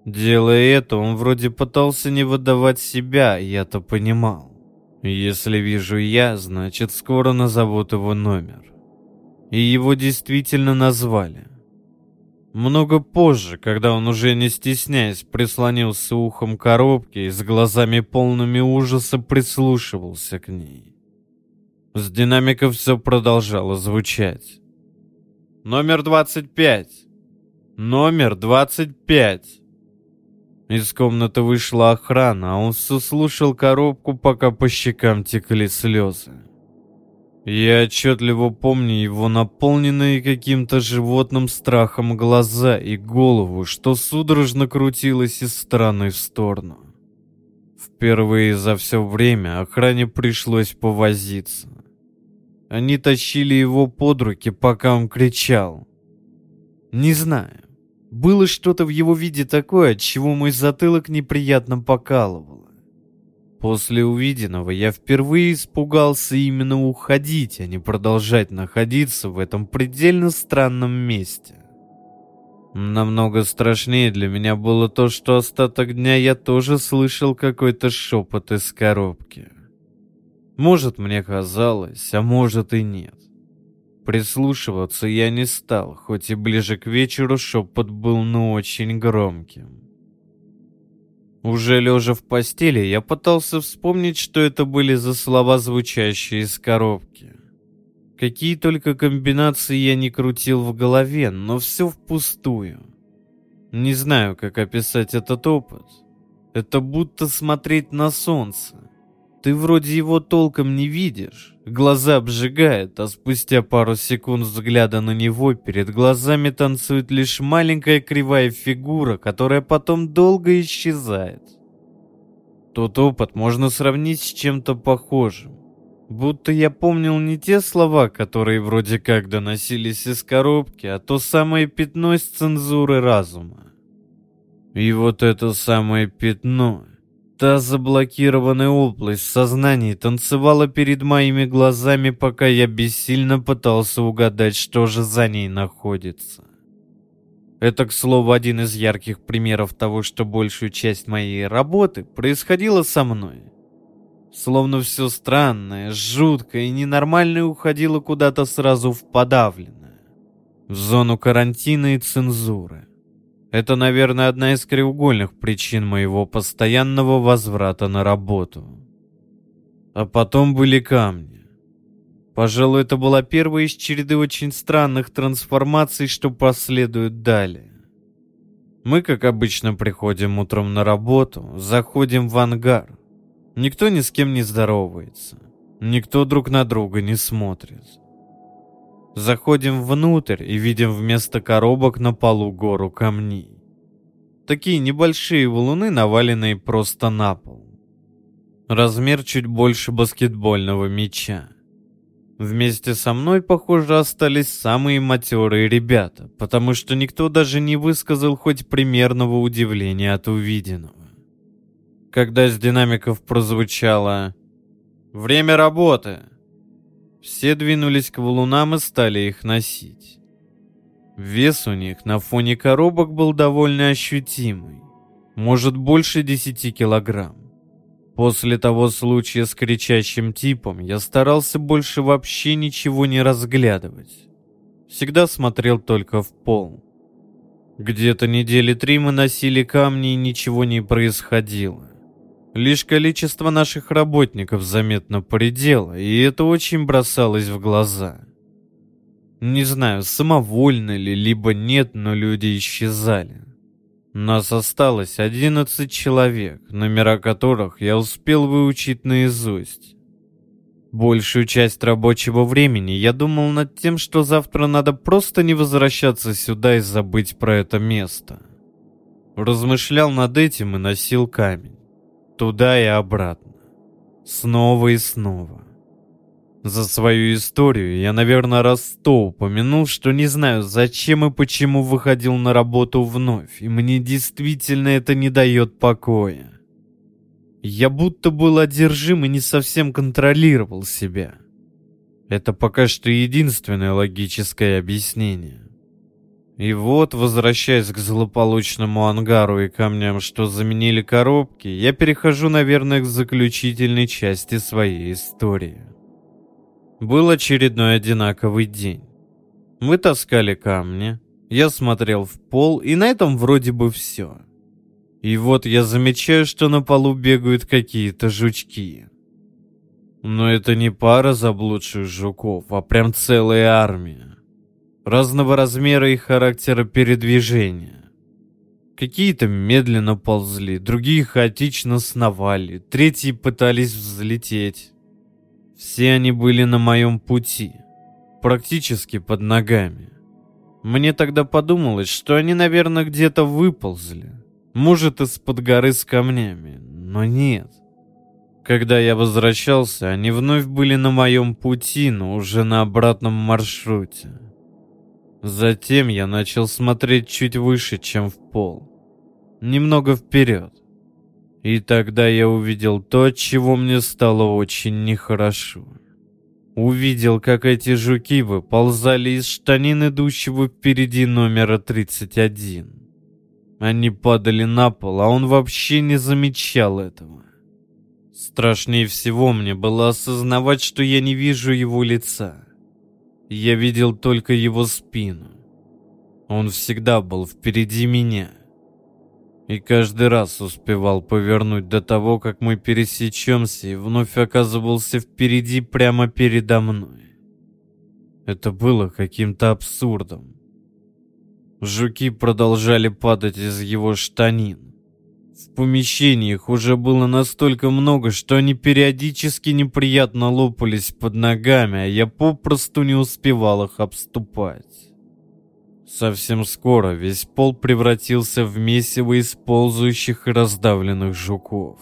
Делая это, он вроде пытался не выдавать себя, я-то понимал. Если вижу я, значит скоро назовут его номер. И его действительно назвали. Много позже, когда он уже не стесняясь прислонился ухом к коробке и с глазами полными ужаса прислушивался к ней. С динамика все продолжало звучать. «Номер 25! Номер 25!» Из комнаты вышла охрана, а он все слушал коробку, пока по щекам текли слезы. Я отчетливо помню его наполненные каким-то животным страхом глаза и голову, что судорожно крутилась из стороны в сторону. Впервые за все время охране пришлось повозиться. Они тащили его под руки, пока он кричал. Не знаю, было что-то в его виде такое, от чего мой затылок неприятно покалывал. После увиденного я впервые испугался именно уходить, а не продолжать находиться в этом предельно странном месте. Намного страшнее для меня было то, что остаток дня я тоже слышал какой-то шепот из коробки. Может, мне казалось, а может и нет. Прислушиваться я не стал, хоть и ближе к вечеру шепот был ну очень громким. Уже лежа в постели, я пытался вспомнить, что это были за слова, звучащие из коробки. Какие только комбинации я не крутил в голове, но все впустую. Не знаю, как описать этот опыт. Это будто смотреть на солнце. Ты вроде его толком не видишь, глаза обжигает, а спустя пару секунд взгляда на него перед глазами танцует лишь маленькая кривая фигура, которая потом долго исчезает. Тот опыт можно сравнить с чем-то похожим. Будто я помнил не те слова, которые вроде как доносились из коробки, а то самое пятно из цензуры разума. И вот это самое пятно Та заблокированная область в сознании танцевала перед моими глазами, пока я бессильно пытался угадать, что же за ней находится. Это, к слову, один из ярких примеров того, что большую часть моей работы происходило со мной. Словно все странное, жуткое и ненормальное уходило куда-то сразу в подавленное. В зону карантина и цензуры. Это, наверное, одна из краеугольных причин моего постоянного возврата на работу. А потом были камни. Пожалуй, это была первая из череды очень странных трансформаций, что последуют далее. Мы, как обычно, приходим утром на работу, заходим в ангар. Никто ни с кем не здоровается. Никто друг на друга не смотрит. Заходим внутрь и видим вместо коробок на полу гору камней. Такие небольшие валуны, наваленные просто на пол. Размер чуть больше баскетбольного мяча. Вместе со мной, похоже, остались самые матерые ребята, потому что никто даже не высказал хоть примерного удивления от увиденного. Когда с динамиков прозвучало «Время работы!», все двинулись к валунам и стали их носить. Вес у них на фоне коробок был довольно ощутимый, может больше 10 килограмм. После того случая с кричащим типом я старался больше вообще ничего не разглядывать. Всегда смотрел только в пол. Где-то недели три мы носили камни и ничего не происходило. Лишь количество наших работников заметно поредело, и это очень бросалось в глаза. Не знаю, самовольно ли, либо нет, но люди исчезали. Нас осталось 11 человек, номера которых я успел выучить наизусть. Большую часть рабочего времени я думал над тем, что завтра надо просто не возвращаться сюда и забыть про это место. Размышлял над этим и носил камень. Туда и обратно. Снова и снова. За свою историю я, наверное, раз сто упомянул, что не знаю, зачем и почему выходил на работу вновь, и мне действительно это не дает покоя. Я будто был одержим и не совсем контролировал себя. Это пока что единственное логическое объяснение. И вот, возвращаясь к злополучному ангару и камням, что заменили коробки, я перехожу, наверное, к заключительной части своей истории. Был очередной одинаковый день. Мы таскали камни, я смотрел в пол, и на этом вроде бы все. И вот я замечаю, что на полу бегают какие-то жучки. Но это не пара заблудших жуков, а прям целая армия. Разного размера и характера передвижения. Какие-то медленно ползли, другие хаотично сновали, третьи пытались взлететь. Все они были на моем пути, практически под ногами. Мне тогда подумалось, что они, наверное, где-то выползли. Может, из-под горы с камнями, но нет. Когда я возвращался, они вновь были на моем пути, но уже на обратном маршруте. Затем я начал смотреть чуть выше, чем в пол. Немного вперед. И тогда я увидел то, чего мне стало очень нехорошо. Увидел, как эти жуки выползали из штанин идущего впереди номера 31. Они падали на пол, а он вообще не замечал этого. Страшнее всего мне было осознавать, что я не вижу его лица. Я видел только его спину. Он всегда был впереди меня и каждый раз успевал повернуть до того, как мы пересечемся, и вновь оказывался впереди прямо передо мной. Это было каким-то абсурдом. Жуки продолжали падать из его штанин. В помещениях уже было настолько много, что они периодически неприятно лопались под ногами, а я попросту не успевал их обступать. Совсем скоро весь пол превратился в месиво из ползающих и раздавленных жуков.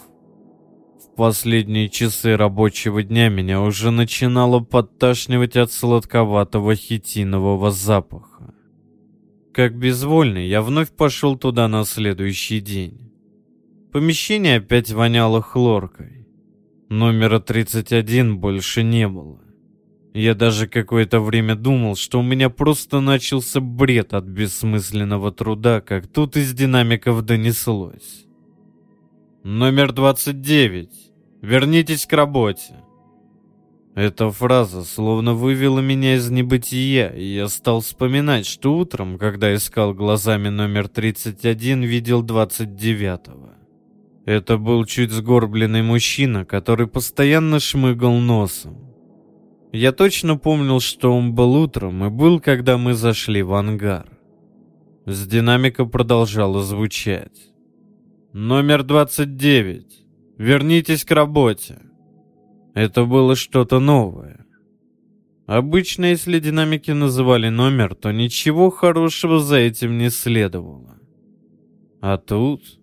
В последние часы рабочего дня меня уже начинало подташнивать от сладковатого хитинового запаха. Как безвольный, я вновь пошел туда на следующий день. Помещение опять воняло хлоркой. Номера 31 больше не было. Я даже какое-то время думал, что у меня просто начался бред от бессмысленного труда, как тут из динамиков донеслось. Номер 29. Вернитесь к работе. Эта фраза словно вывела меня из небытия, и я стал вспоминать, что утром, когда искал глазами номер 31, видел 29-го. Это был чуть сгорбленный мужчина, который постоянно шмыгал носом. Я точно помнил, что он был утром и был, когда мы зашли в ангар. С динамика продолжало звучать. «Номер 29. Вернитесь к работе». Это было что-то новое. Обычно, если динамики называли номер, то ничего хорошего за этим не следовало. А тут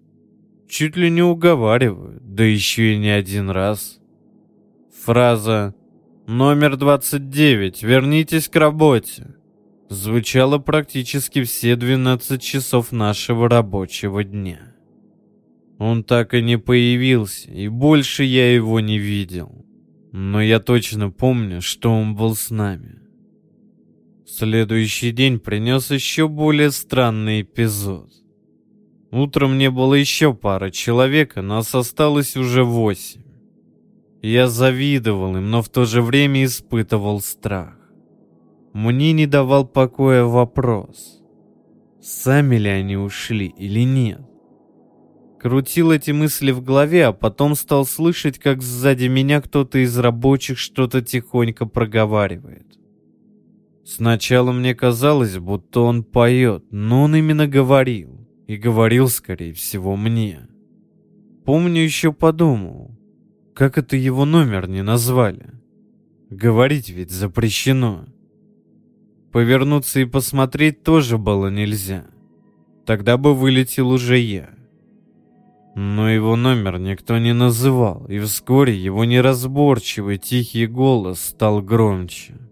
чуть ли не уговаривают, да еще и не один раз. Фраза Номер 29, вернитесь к работе. Звучало практически все 12 часов нашего рабочего дня. Он так и не появился, и больше я его не видел. Но я точно помню, что он был с нами. Следующий день принес еще более странный эпизод. Утром не было еще пара человек, а нас осталось уже восемь. Я завидовал им, но в то же время испытывал страх. Мне не давал покоя вопрос, сами ли они ушли или нет. Крутил эти мысли в голове, а потом стал слышать, как сзади меня кто-то из рабочих что-то тихонько проговаривает. Сначала мне казалось, будто он поет, но он именно говорил. И говорил, скорее всего, мне. Помню, еще подумал, как это его номер не назвали? Говорить ведь запрещено. Повернуться и посмотреть тоже было нельзя. Тогда бы вылетел уже я. Но его номер никто не называл, и вскоре его неразборчивый тихий голос стал громче.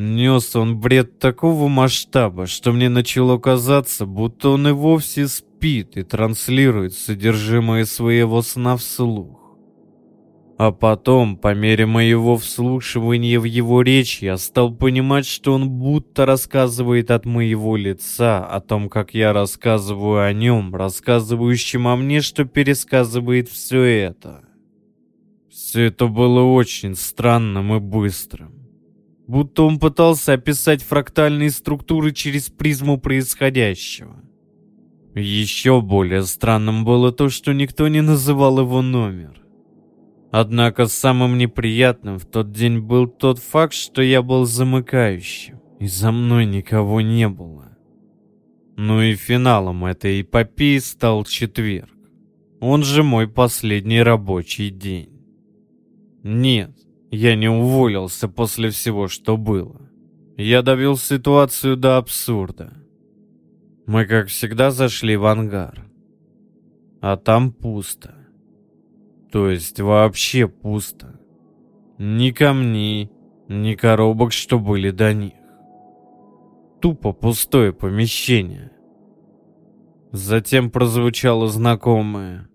Нес он бред такого масштаба, что мне начало казаться, будто он и вовсе спит и транслирует содержимое своего сна вслух. А потом, по мере моего вслушивания в его речь, я стал понимать, что он будто рассказывает от моего лица о том, как я рассказываю о нем, рассказывающем о мне, что пересказывает все это. Все это было очень странным и быстрым. Будто он пытался описать фрактальные структуры через призму происходящего. Еще более странным было то, что никто не называл его номер. Однако самым неприятным в тот день был тот факт, что я был замыкающим, и за мной никого не было. Ну и финалом этой эпопеи стал четверг. Он же мой последний рабочий день. Нет, я не уволился после всего, что было. Я довел ситуацию до абсурда. Мы, как всегда, зашли в ангар. А там пусто. То есть вообще пусто. Ни камней, ни коробок, что были до них. Тупо пустое помещение. Затем прозвучало знакомое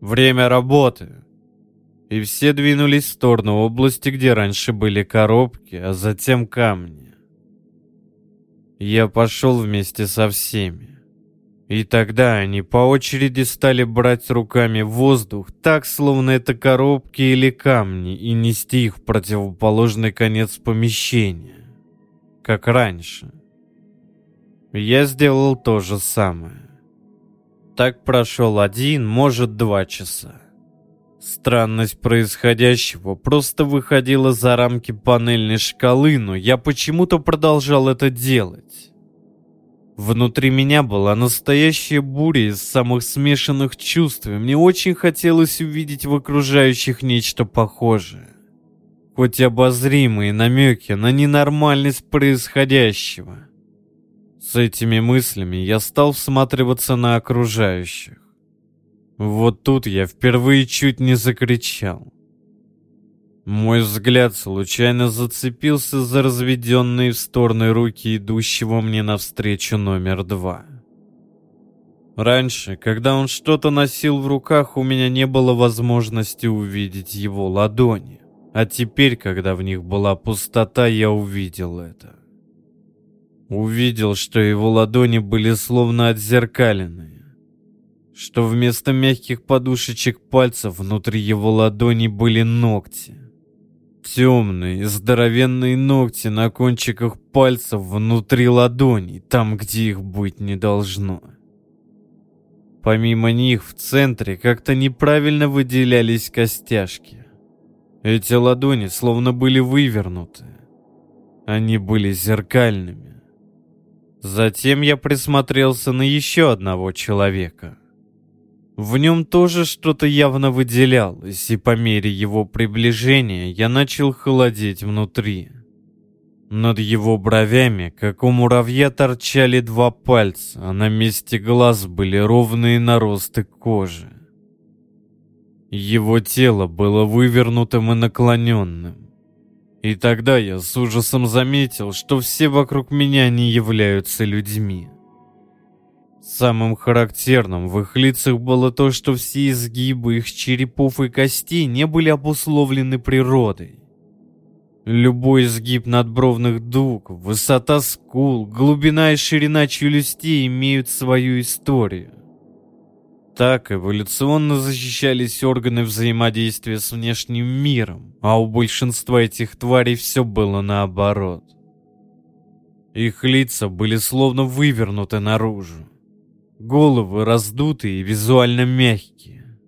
«Время работы!» И все двинулись в сторону области, где раньше были коробки, а затем камни. Я пошел вместе со всеми. И тогда они по очереди стали брать руками воздух, так, словно это коробки или камни, и нести их в противоположный конец помещения, как раньше. Я сделал то же самое. Так прошел один, может, два часа. Странность происходящего просто выходила за рамки панельной шкалы, но я почему-то продолжал это делать. Внутри меня была настоящая буря из самых смешанных чувств, и мне очень хотелось увидеть в окружающих нечто похожее. Хоть обозримые намеки на ненормальность происходящего. С этими мыслями я стал всматриваться на окружающих. Вот тут я впервые чуть не закричал. Мой взгляд случайно зацепился за разведенные в стороны руки идущего мне навстречу номер два. Раньше, когда он что-то носил в руках, у меня не было возможности увидеть его ладони. А теперь, когда в них была пустота, я увидел это. Увидел, что его ладони были словно отзеркаленные. Что вместо мягких подушечек пальцев внутри его ладони были ногти. Темные, здоровенные ногти на кончиках пальцев внутри ладоней, там, где их быть не должно. Помимо них в центре как-то неправильно выделялись костяшки. Эти ладони словно были вывернуты. Они были зеркальными. Затем я присмотрелся на еще одного человека — в нем тоже что-то явно выделялось, и по мере его приближения я начал холодеть внутри. Над его бровями, как у муравья, торчали два пальца, а на месте глаз были ровные наросты кожи. Его тело было вывернутым и наклоненным. И тогда я с ужасом заметил, что все вокруг меня не являются людьми. Самым характерным в их лицах было то, что все изгибы их черепов и костей не были обусловлены природой. Любой изгиб надбровных дуг, высота скул, глубина и ширина челюстей имеют свою историю. Так эволюционно защищались органы взаимодействия с внешним миром, а у большинства этих тварей все было наоборот. Их лица были словно вывернуты наружу. Головы раздутые и визуально мягкие.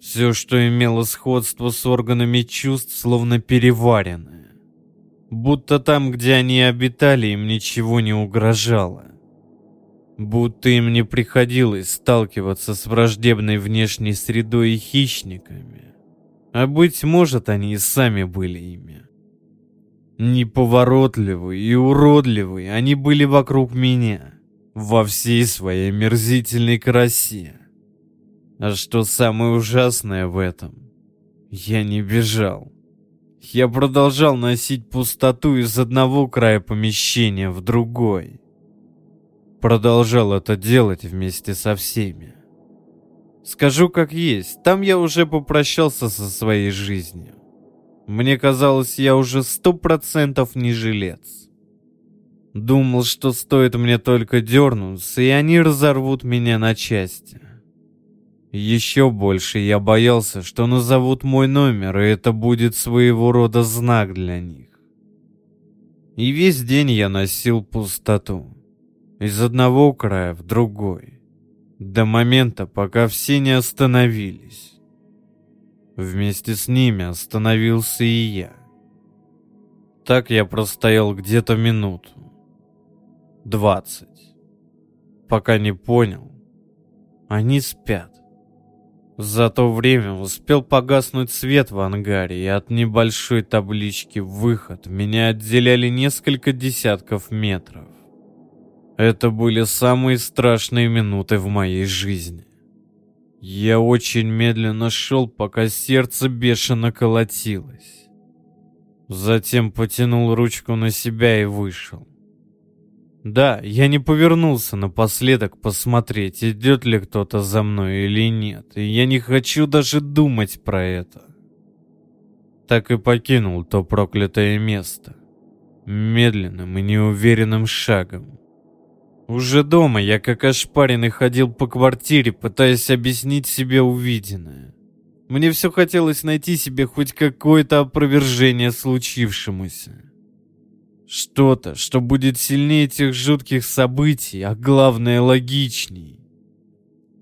Все, что имело сходство с органами чувств, словно переваренное. Будто там, где они обитали, им ничего не угрожало будто им не приходилось сталкиваться с враждебной внешней средой и хищниками. А быть может, они и сами были ими. Неповоротливые и уродливые они были вокруг меня, во всей своей мерзительной красе. А что самое ужасное в этом? Я не бежал. Я продолжал носить пустоту из одного края помещения в другой продолжал это делать вместе со всеми. Скажу как есть, там я уже попрощался со своей жизнью. Мне казалось, я уже сто процентов не жилец. Думал, что стоит мне только дернуться, и они разорвут меня на части. Еще больше я боялся, что назовут мой номер, и это будет своего рода знак для них. И весь день я носил пустоту из одного края в другой, до момента, пока все не остановились. Вместе с ними остановился и я. Так я простоял где-то минуту. Двадцать. Пока не понял. Они спят. За то время успел погаснуть свет в ангаре, и от небольшой таблички «Выход» меня отделяли несколько десятков метров. Это были самые страшные минуты в моей жизни. Я очень медленно шел, пока сердце бешено колотилось. Затем потянул ручку на себя и вышел. Да, я не повернулся напоследок посмотреть, идет ли кто-то за мной или нет, и я не хочу даже думать про это. Так и покинул то проклятое место. Медленным и неуверенным шагом. Уже дома я как ошпаренный ходил по квартире, пытаясь объяснить себе увиденное. Мне все хотелось найти себе хоть какое-то опровержение случившемуся. Что-то, что будет сильнее этих жутких событий, а главное логичней.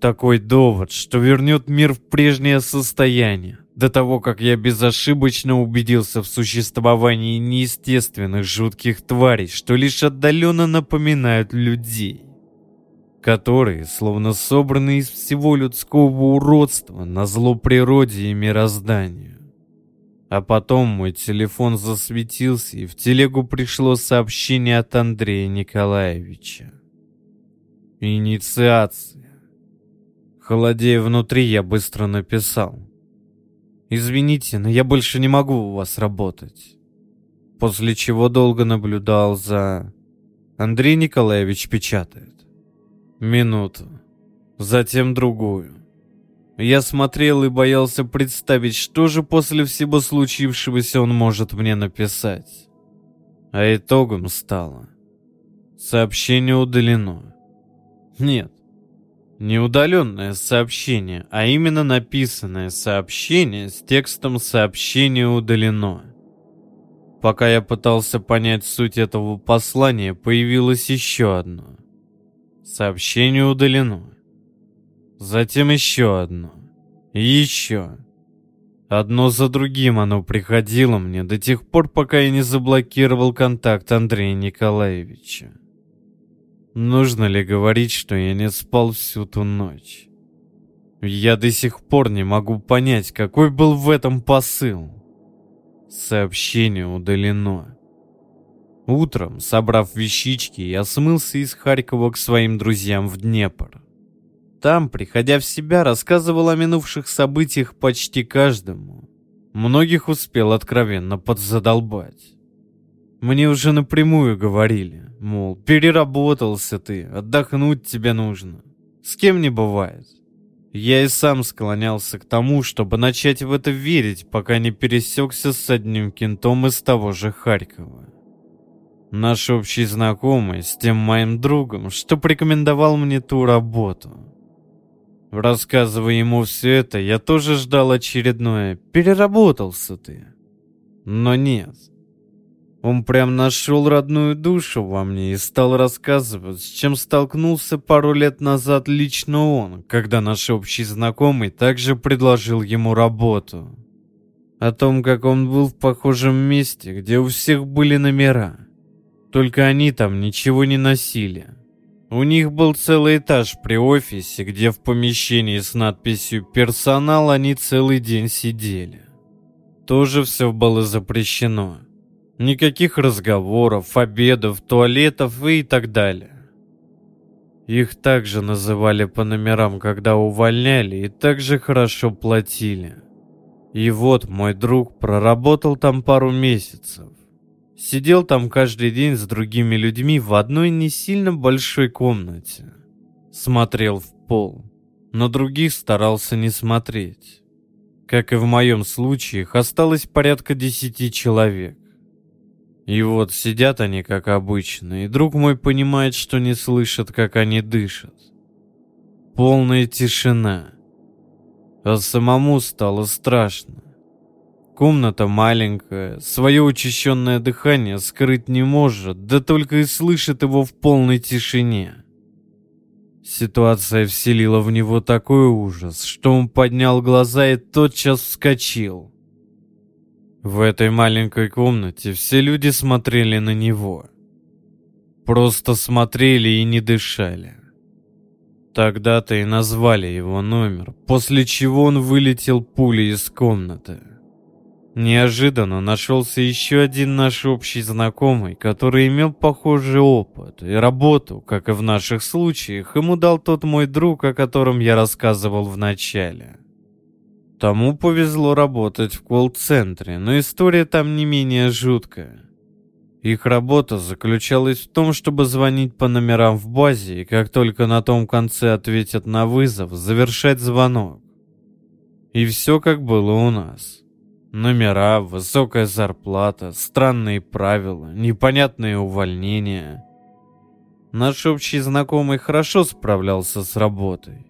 Такой довод, что вернет мир в прежнее состояние, до того, как я безошибочно убедился в существовании неестественных жутких тварей, что лишь отдаленно напоминают людей, которые, словно собраны из всего людского уродства, на зло природе и мирозданию. А потом мой телефон засветился, и в телегу пришло сообщение от Андрея Николаевича. Инициация. Холодея внутри, я быстро написал. «Извините, но я больше не могу у вас работать». После чего долго наблюдал за... Андрей Николаевич печатает. Минуту. Затем другую. Я смотрел и боялся представить, что же после всего случившегося он может мне написать. А итогом стало... Сообщение удалено. Нет, не удаленное сообщение, а именно написанное сообщение с текстом «Сообщение удалено». Пока я пытался понять суть этого послания, появилось еще одно. Сообщение удалено. Затем еще одно. И еще. Одно за другим оно приходило мне до тех пор, пока я не заблокировал контакт Андрея Николаевича. Нужно ли говорить, что я не спал всю ту ночь? Я до сих пор не могу понять, какой был в этом посыл. Сообщение удалено. Утром, собрав вещички, я смылся из Харькова к своим друзьям в Днепр. Там, приходя в себя, рассказывал о минувших событиях почти каждому. Многих успел откровенно подзадолбать. Мне уже напрямую говорили, мол, переработался ты, отдохнуть тебе нужно. С кем не бывает. Я и сам склонялся к тому, чтобы начать в это верить, пока не пересекся с одним кентом из того же Харькова. Наш общий знакомый с тем моим другом, что порекомендовал мне ту работу. Рассказывая ему все это, я тоже ждал очередное «переработался ты». Но нет. Он прям нашел родную душу во мне и стал рассказывать, с чем столкнулся пару лет назад лично он, когда наш общий знакомый также предложил ему работу. О том, как он был в похожем месте, где у всех были номера. Только они там ничего не носили. У них был целый этаж при офисе, где в помещении с надписью «Персонал» они целый день сидели. Тоже все было запрещено. Никаких разговоров, обедов, туалетов и так далее. Их также называли по номерам, когда увольняли, и также хорошо платили. И вот мой друг проработал там пару месяцев. Сидел там каждый день с другими людьми в одной не сильно большой комнате. Смотрел в пол. На других старался не смотреть. Как и в моем случае, их осталось порядка десяти человек. И вот сидят они, как обычно, и друг мой понимает, что не слышат, как они дышат. Полная тишина. А самому стало страшно. Комната маленькая, свое учащенное дыхание скрыть не может, да только и слышит его в полной тишине. Ситуация вселила в него такой ужас, что он поднял глаза и тотчас вскочил. В этой маленькой комнате все люди смотрели на него. Просто смотрели и не дышали. Тогда-то и назвали его номер, после чего он вылетел пулей из комнаты. Неожиданно нашелся еще один наш общий знакомый, который имел похожий опыт и работу, как и в наших случаях, ему дал тот мой друг, о котором я рассказывал в начале. Тому повезло работать в колл-центре, но история там не менее жуткая. Их работа заключалась в том, чтобы звонить по номерам в базе, и как только на том конце ответят на вызов, завершать звонок. И все как было у нас. Номера, высокая зарплата, странные правила, непонятные увольнения. Наш общий знакомый хорошо справлялся с работой.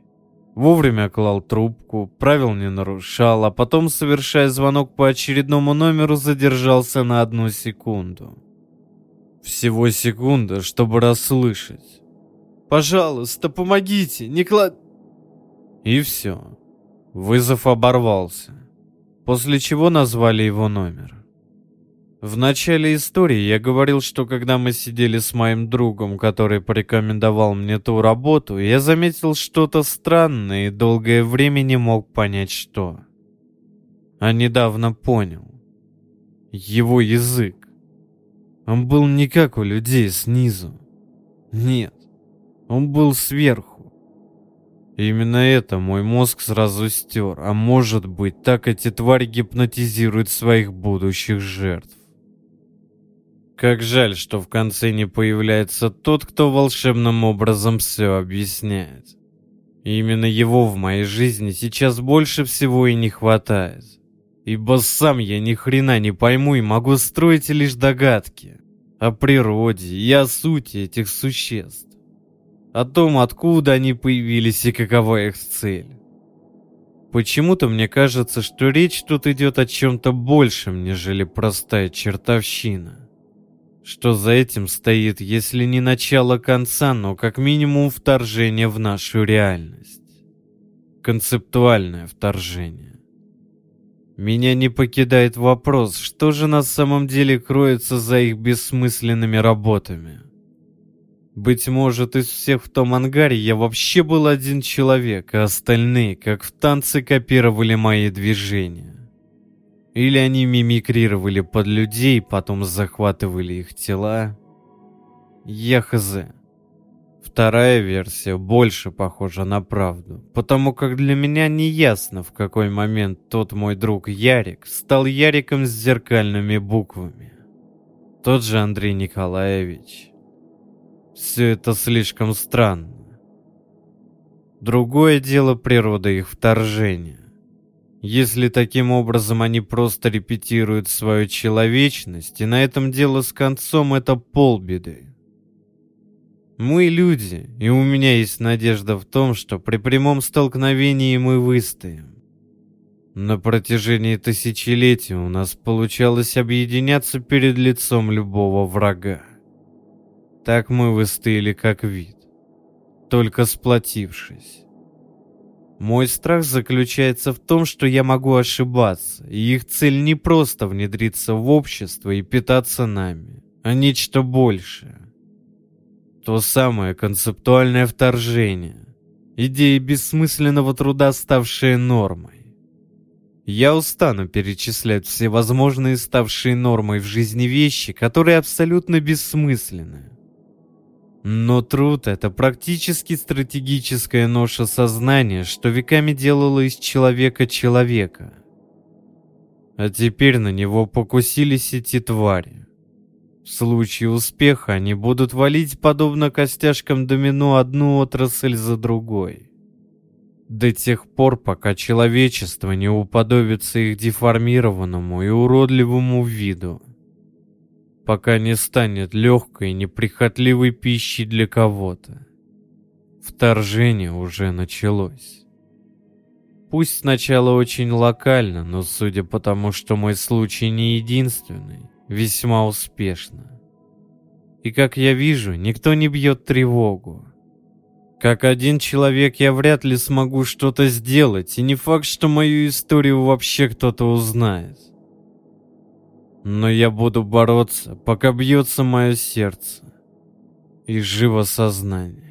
Вовремя клал трубку, правил не нарушал, а потом, совершая звонок по очередному номеру, задержался на одну секунду. Всего секунда, чтобы расслышать. «Пожалуйста, помогите, не клад...» И все. Вызов оборвался. После чего назвали его номер. В начале истории я говорил, что когда мы сидели с моим другом, который порекомендовал мне ту работу, я заметил что-то странное и долгое время не мог понять, что. А недавно понял. Его язык. Он был не как у людей снизу. Нет, он был сверху. Именно это мой мозг сразу стер, а может быть, так эти твари гипнотизируют своих будущих жертв. Как жаль, что в конце не появляется тот, кто волшебным образом все объясняет. И именно его в моей жизни сейчас больше всего и не хватает. Ибо сам я ни хрена не пойму и могу строить лишь догадки о природе и о сути этих существ. О том, откуда они появились и какова их цель. Почему-то мне кажется, что речь тут идет о чем-то большем, нежели простая чертовщина. Что за этим стоит, если не начало конца, но как минимум вторжение в нашу реальность? Концептуальное вторжение. Меня не покидает вопрос, что же на самом деле кроется за их бессмысленными работами. Быть может, из всех в том ангаре я вообще был один человек, а остальные, как в танце, копировали мои движения. Или они мимикрировали под людей, потом захватывали их тела. Я хз. Вторая версия больше похожа на правду, потому как для меня не ясно, в какой момент тот мой друг Ярик стал Яриком с зеркальными буквами. Тот же Андрей Николаевич. Все это слишком странно. Другое дело природа их вторжения. Если таким образом они просто репетируют свою человечность, и на этом дело с концом это полбеды. Мы люди, и у меня есть надежда в том, что при прямом столкновении мы выстоим. На протяжении тысячелетий у нас получалось объединяться перед лицом любого врага. Так мы выстояли как вид, только сплотившись. Мой страх заключается в том, что я могу ошибаться, и их цель не просто внедриться в общество и питаться нами, а нечто большее. То самое концептуальное вторжение. Идеи бессмысленного труда, ставшие нормой. Я устану перечислять все возможные ставшие нормой в жизни вещи, которые абсолютно бессмысленны. Но труд — это практически стратегическая ноша сознания, что веками делало из человека человека. А теперь на него покусились эти твари. В случае успеха они будут валить подобно костяшкам домино одну отрасль за другой. До тех пор, пока человечество не уподобится их деформированному и уродливому виду. Пока не станет легкой и неприхотливой пищей для кого-то. Вторжение уже началось. Пусть сначала очень локально, но судя по тому, что мой случай не единственный, весьма успешно. И как я вижу, никто не бьет тревогу. Как один человек я вряд ли смогу что-то сделать, и не факт, что мою историю вообще кто-то узнает. Но я буду бороться, пока бьется мое сердце и живо сознание.